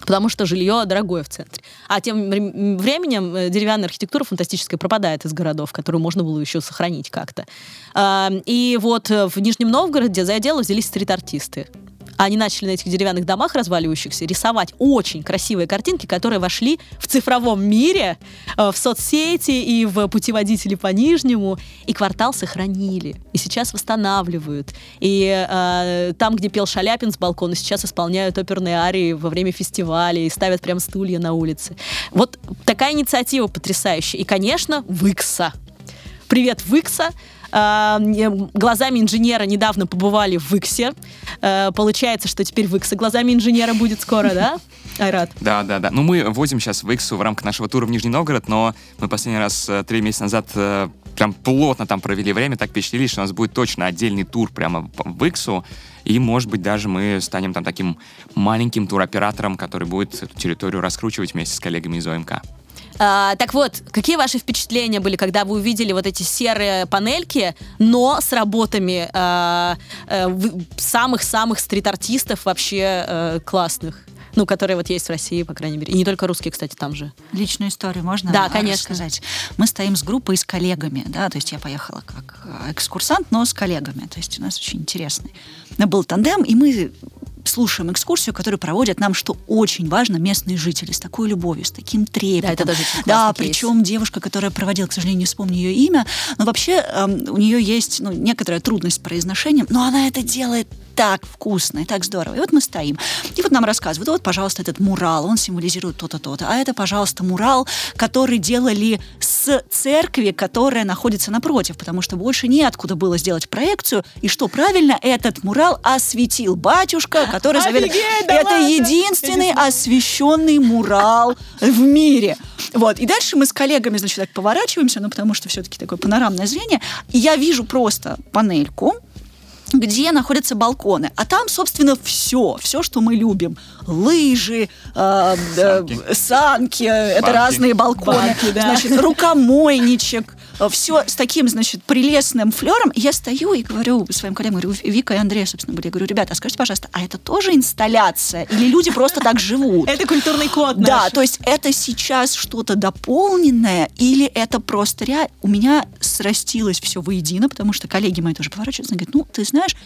A: потому что жилье дорогое в центре. А тем временем э, деревянная архитектура фантастическая пропадает из городов, которую можно было еще сохранить как-то. И вот э, в Нижнем Новгороде за дело взялись стрит-артисты они начали на этих деревянных домах разваливающихся рисовать очень красивые картинки, которые вошли в цифровом мире, э, в соцсети и в путеводители по Нижнему, и квартал сохранили, и сейчас восстанавливают. И э, там, где пел Шаляпин с балкона, сейчас исполняют оперные арии во время фестиваля и ставят прям стулья на улице. Вот такая инициатива потрясающая. И, конечно, Выкса. Привет, Выкса. А, глазами инженера недавно побывали в Иксе. А, получается, что теперь в Иксе глазами инженера будет скоро, да? Айрат.
C: Да, да, да. Ну, мы возим сейчас в Иксу в рамках нашего тура в Нижний Новгород, но мы последний раз э, три месяца назад э, прям плотно там провели время, так впечатлились, что у нас будет точно отдельный тур прямо в Иксу, и, может быть, даже мы станем там таким маленьким туроператором, который будет эту территорию раскручивать вместе с коллегами из ОМК.
A: А, так вот, какие ваши впечатления были, когда вы увидели вот эти серые панельки, но с работами а, а, самых-самых стрит-артистов вообще э, классных? Ну, которые вот есть в России, по крайней мере. И не только русские, кстати, там же.
B: Личную историю можно
A: Да,
B: а,
A: конечно.
B: рассказать? Мы стоим с группой, с коллегами, да, то есть я поехала как а, экскурсант, но с коллегами, то есть у нас очень интересный был тандем, и мы слушаем экскурсию, которую проводят нам, что очень важно, местные жители, с такой любовью, с таким трепетом.
A: Да, это очень
B: Да,
A: кейс.
B: причем девушка, которая проводила, к сожалению, не вспомню ее имя, но вообще эм, у нее есть ну, некоторая трудность с произношением, но она это делает так вкусно и так здорово. И вот мы стоим. И вот нам рассказывают, вот, пожалуйста, этот мурал, он символизирует то-то, то-то. А это, пожалуйста, мурал, который делали с церкви, которая находится напротив, потому что больше неоткуда было сделать проекцию. И что правильно, этот мурал осветил батюшка, который.
A: Офигеть, да
B: Это
A: ладно?
B: единственный освещенный мурал в мире. Вот. И дальше мы с коллегами, значит, так поворачиваемся, ну, потому что все-таки такое панорамное зрение. И я вижу просто панельку, где находятся балконы. А там, собственно, все. Все, что мы любим. Лыжи, э, э,
C: Санки.
B: санки, это разные балконы.
A: Банки, да.
B: Значит, рукомойничек. Все с таким, значит, прелестным флером. Я стою и говорю своим коллегам, говорю, Вика и Андрей, собственно, были. Я говорю, ребята, а скажите, пожалуйста, а это тоже инсталляция? Или люди просто так живут?
A: Это культурный код
B: Да, то есть это сейчас что-то дополненное или это просто реально... У меня срастилось все воедино, потому что коллеги мои тоже поворачиваются и говорят, ну, ты знаешь,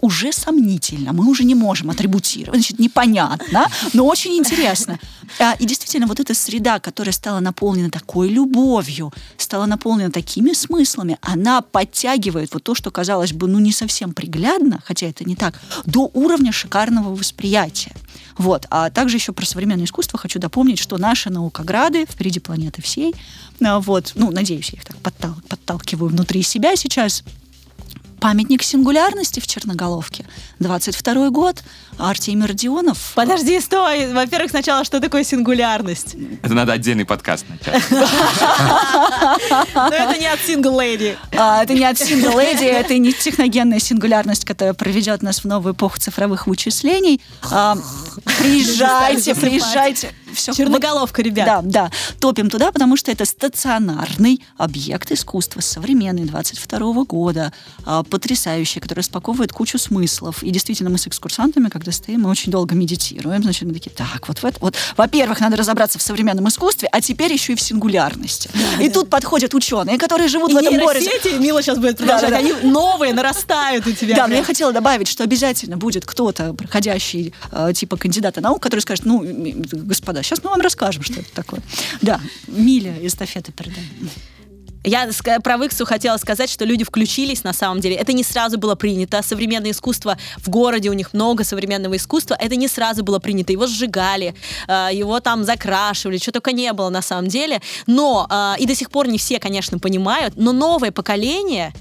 B: уже сомнительно, мы уже не можем атрибутировать, значит, непонятно, но очень интересно. А, И действительно, вот эта среда, которая стала наполнена такой любовью, стала наполнена такими смыслами, она подтягивает вот то, что казалось бы, ну, не совсем приглядно, хотя это не так, до уровня шикарного восприятия. Вот. А также еще про современное искусство хочу дополнить, что наши наукограды впереди планеты всей, а, вот, ну, надеюсь, я их так подтал- подталкиваю внутри себя сейчас, Памятник сингулярности в Черноголовке. 22 год. Артемий Родионов.
A: Подожди, стой. Во-первых, сначала, что такое сингулярность?
C: Это надо отдельный подкаст начать.
A: Но это не от сингл леди.
B: А, это не от Single Lady, это не техногенная сингулярность, которая проведет нас в новую эпоху цифровых вычислений. А, приезжайте, приезжайте. Все.
A: Черноголовка, ребят.
B: Да, да. Топим туда, потому что это стационарный объект искусства, современный, 22 года, а, потрясающий, который распаковывает кучу смыслов. И действительно, мы с экскурсантами, когда стоим, мы очень долго медитируем. Значит, мы такие, так, вот в это, вот, во-первых, надо разобраться в современном искусстве, а теперь еще и в сингулярности. и тут подходят ученые, которые живут
A: И
B: в этом городе.
A: Мила сейчас будет продолжать,
B: Да-да-да.
A: они новые нарастают у тебя.
B: Да, но я хотела добавить, что обязательно будет кто-то, проходящий э, типа кандидата наук, который скажет, ну, господа, сейчас мы вам расскажем, что это такое. Да, Миля эстафеты передаем.
A: Я про Виксу хотела сказать, что люди включились на самом деле. Это не сразу было принято. Современное искусство в городе, у них много современного искусства. Это не сразу было принято. Его сжигали, э, его там закрашивали, что только не было на самом деле. Но, э, и до сих пор не все, конечно, понимают, но новое поколение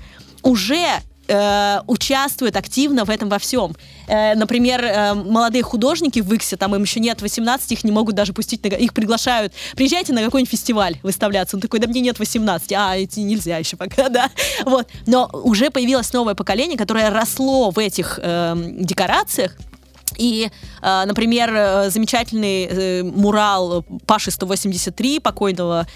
A: уже э, участвует активно в этом во всем. Э, например, э, молодые художники в Иксе, там им еще нет 18, их не могут даже пустить, на, их приглашают. Приезжайте на какой-нибудь фестиваль выставляться. Он такой, да мне нет 18, а идти нельзя еще пока, да. Вот. Но уже появилось новое поколение, которое росло в этих эм, декорациях, и, э, например, э, замечательный э, мурал Паши 183, покойного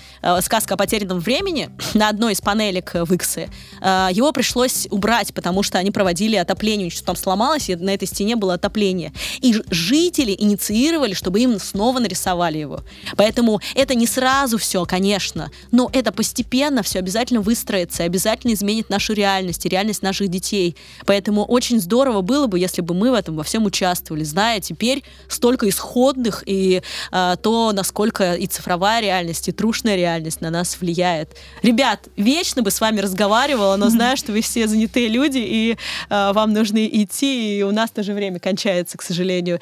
A: «Сказка о потерянном времени» на одной из панелек в Иксе, его пришлось убрать, потому что они проводили отопление, что там сломалось, и на этой стене было отопление. И жители инициировали, чтобы им снова нарисовали его. Поэтому это не сразу все, конечно, но это постепенно все обязательно выстроится, обязательно изменит нашу реальность и реальность наших детей. Поэтому очень здорово было бы, если бы мы в этом во всем участвовали, зная теперь столько исходных и а, то, насколько и цифровая реальность, и трушная реальность на нас влияет. Ребят, вечно бы с вами разговаривала, но знаю, что вы все занятые люди, и а, вам нужно идти, и у нас тоже время кончается, к сожалению.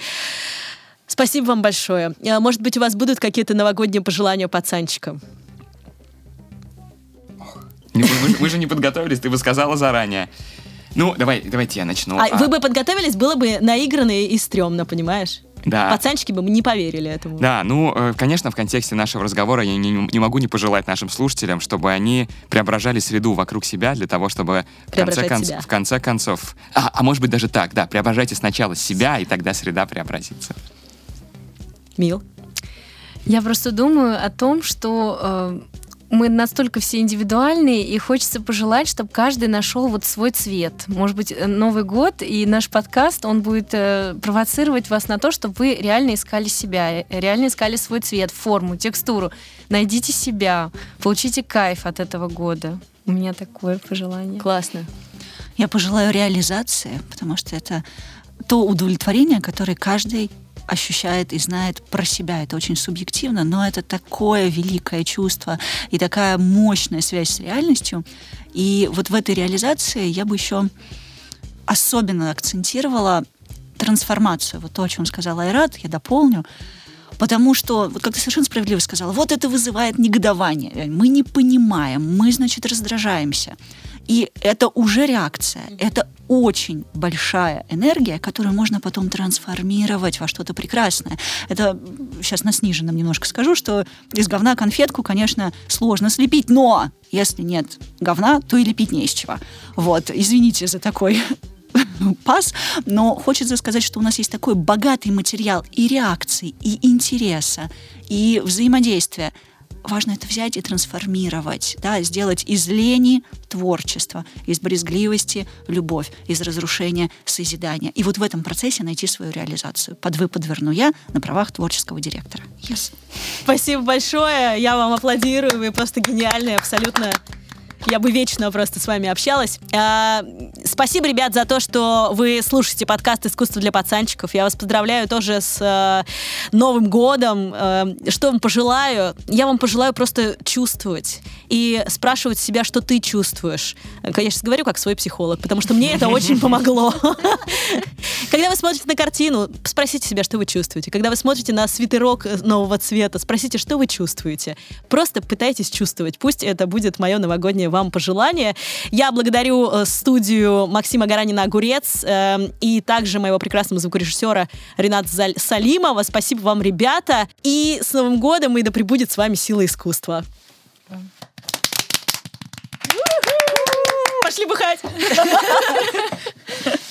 A: Спасибо вам большое. А, Может быть, у вас будут какие-то новогодние пожелания пацанчикам?
C: Вы, вы- вы же не подготовились, ты бы сказала заранее. Ну, давай, давайте я начну.
A: А,
C: А,
A: вы бы подготовились, было бы наигранно и стрёмно, понимаешь?
C: Да.
A: Пацанчики бы не поверили этому.
C: Да, ну, э, конечно, в контексте нашего разговора я не, не могу не пожелать нашим слушателям, чтобы они преображали среду вокруг себя для того, чтобы в конце,
A: себя.
C: в конце концов... А, а может быть даже так, да, преображайте сначала себя, и тогда среда преобразится.
A: Мил?
D: Я просто думаю о том, что э, мы настолько все индивидуальные, и хочется пожелать, чтобы каждый нашел вот свой цвет. Может быть, э, Новый год и наш подкаст, он будет э, провоцировать вас на то, чтобы вы реально искали себя, э, реально искали свой цвет, форму, текстуру. Найдите себя, получите кайф от этого года. У меня такое пожелание.
A: Классно.
B: Я пожелаю реализации, потому что это то удовлетворение, которое каждый ощущает и знает про себя. Это очень субъективно, но это такое великое чувство и такая мощная связь с реальностью. И вот в этой реализации я бы еще особенно акцентировала трансформацию. Вот то, о чем сказал Айрат, я дополню. Потому что, как ты совершенно справедливо сказала, вот это вызывает негодование. Мы не понимаем, мы, значит, раздражаемся. И это уже реакция. Это очень большая энергия, которую можно потом трансформировать во что-то прекрасное. Это сейчас на сниженном немножко скажу, что из говна конфетку, конечно, сложно слепить, но если нет говна, то и лепить не из чего. Вот, извините за такой пас, но хочется сказать, что у нас есть такой богатый материал и реакций, и интереса, и взаимодействия, важно это взять и трансформировать, да, сделать из лени творчество, из брезгливости любовь, из разрушения созидание. И вот в этом процессе найти свою реализацию. Под вы подверну я на правах творческого директора.
A: Yes. Спасибо большое. Я вам аплодирую. Вы просто гениальные, абсолютно я бы вечно просто с вами общалась. А, спасибо, ребят, за то, что вы слушаете подкаст «Искусство для пацанчиков». Я вас поздравляю тоже с э, Новым годом. Э, что вам пожелаю? Я вам пожелаю просто чувствовать и спрашивать себя, что ты чувствуешь. Конечно, говорю как свой психолог, потому что мне это очень помогло. Когда вы смотрите на картину, спросите себя, что вы чувствуете. Когда вы смотрите на свитерок нового цвета, спросите, что вы чувствуете. Просто пытайтесь чувствовать. Пусть это будет мое новогоднее вам пожелание. Я благодарю э, студию Максима Гаранина «Огурец» э, и также моего прекрасного звукорежиссера Рената Салимова. Спасибо вам, ребята. И с Новым годом, и да пребудет с вами сила искусства. Пошли бухать!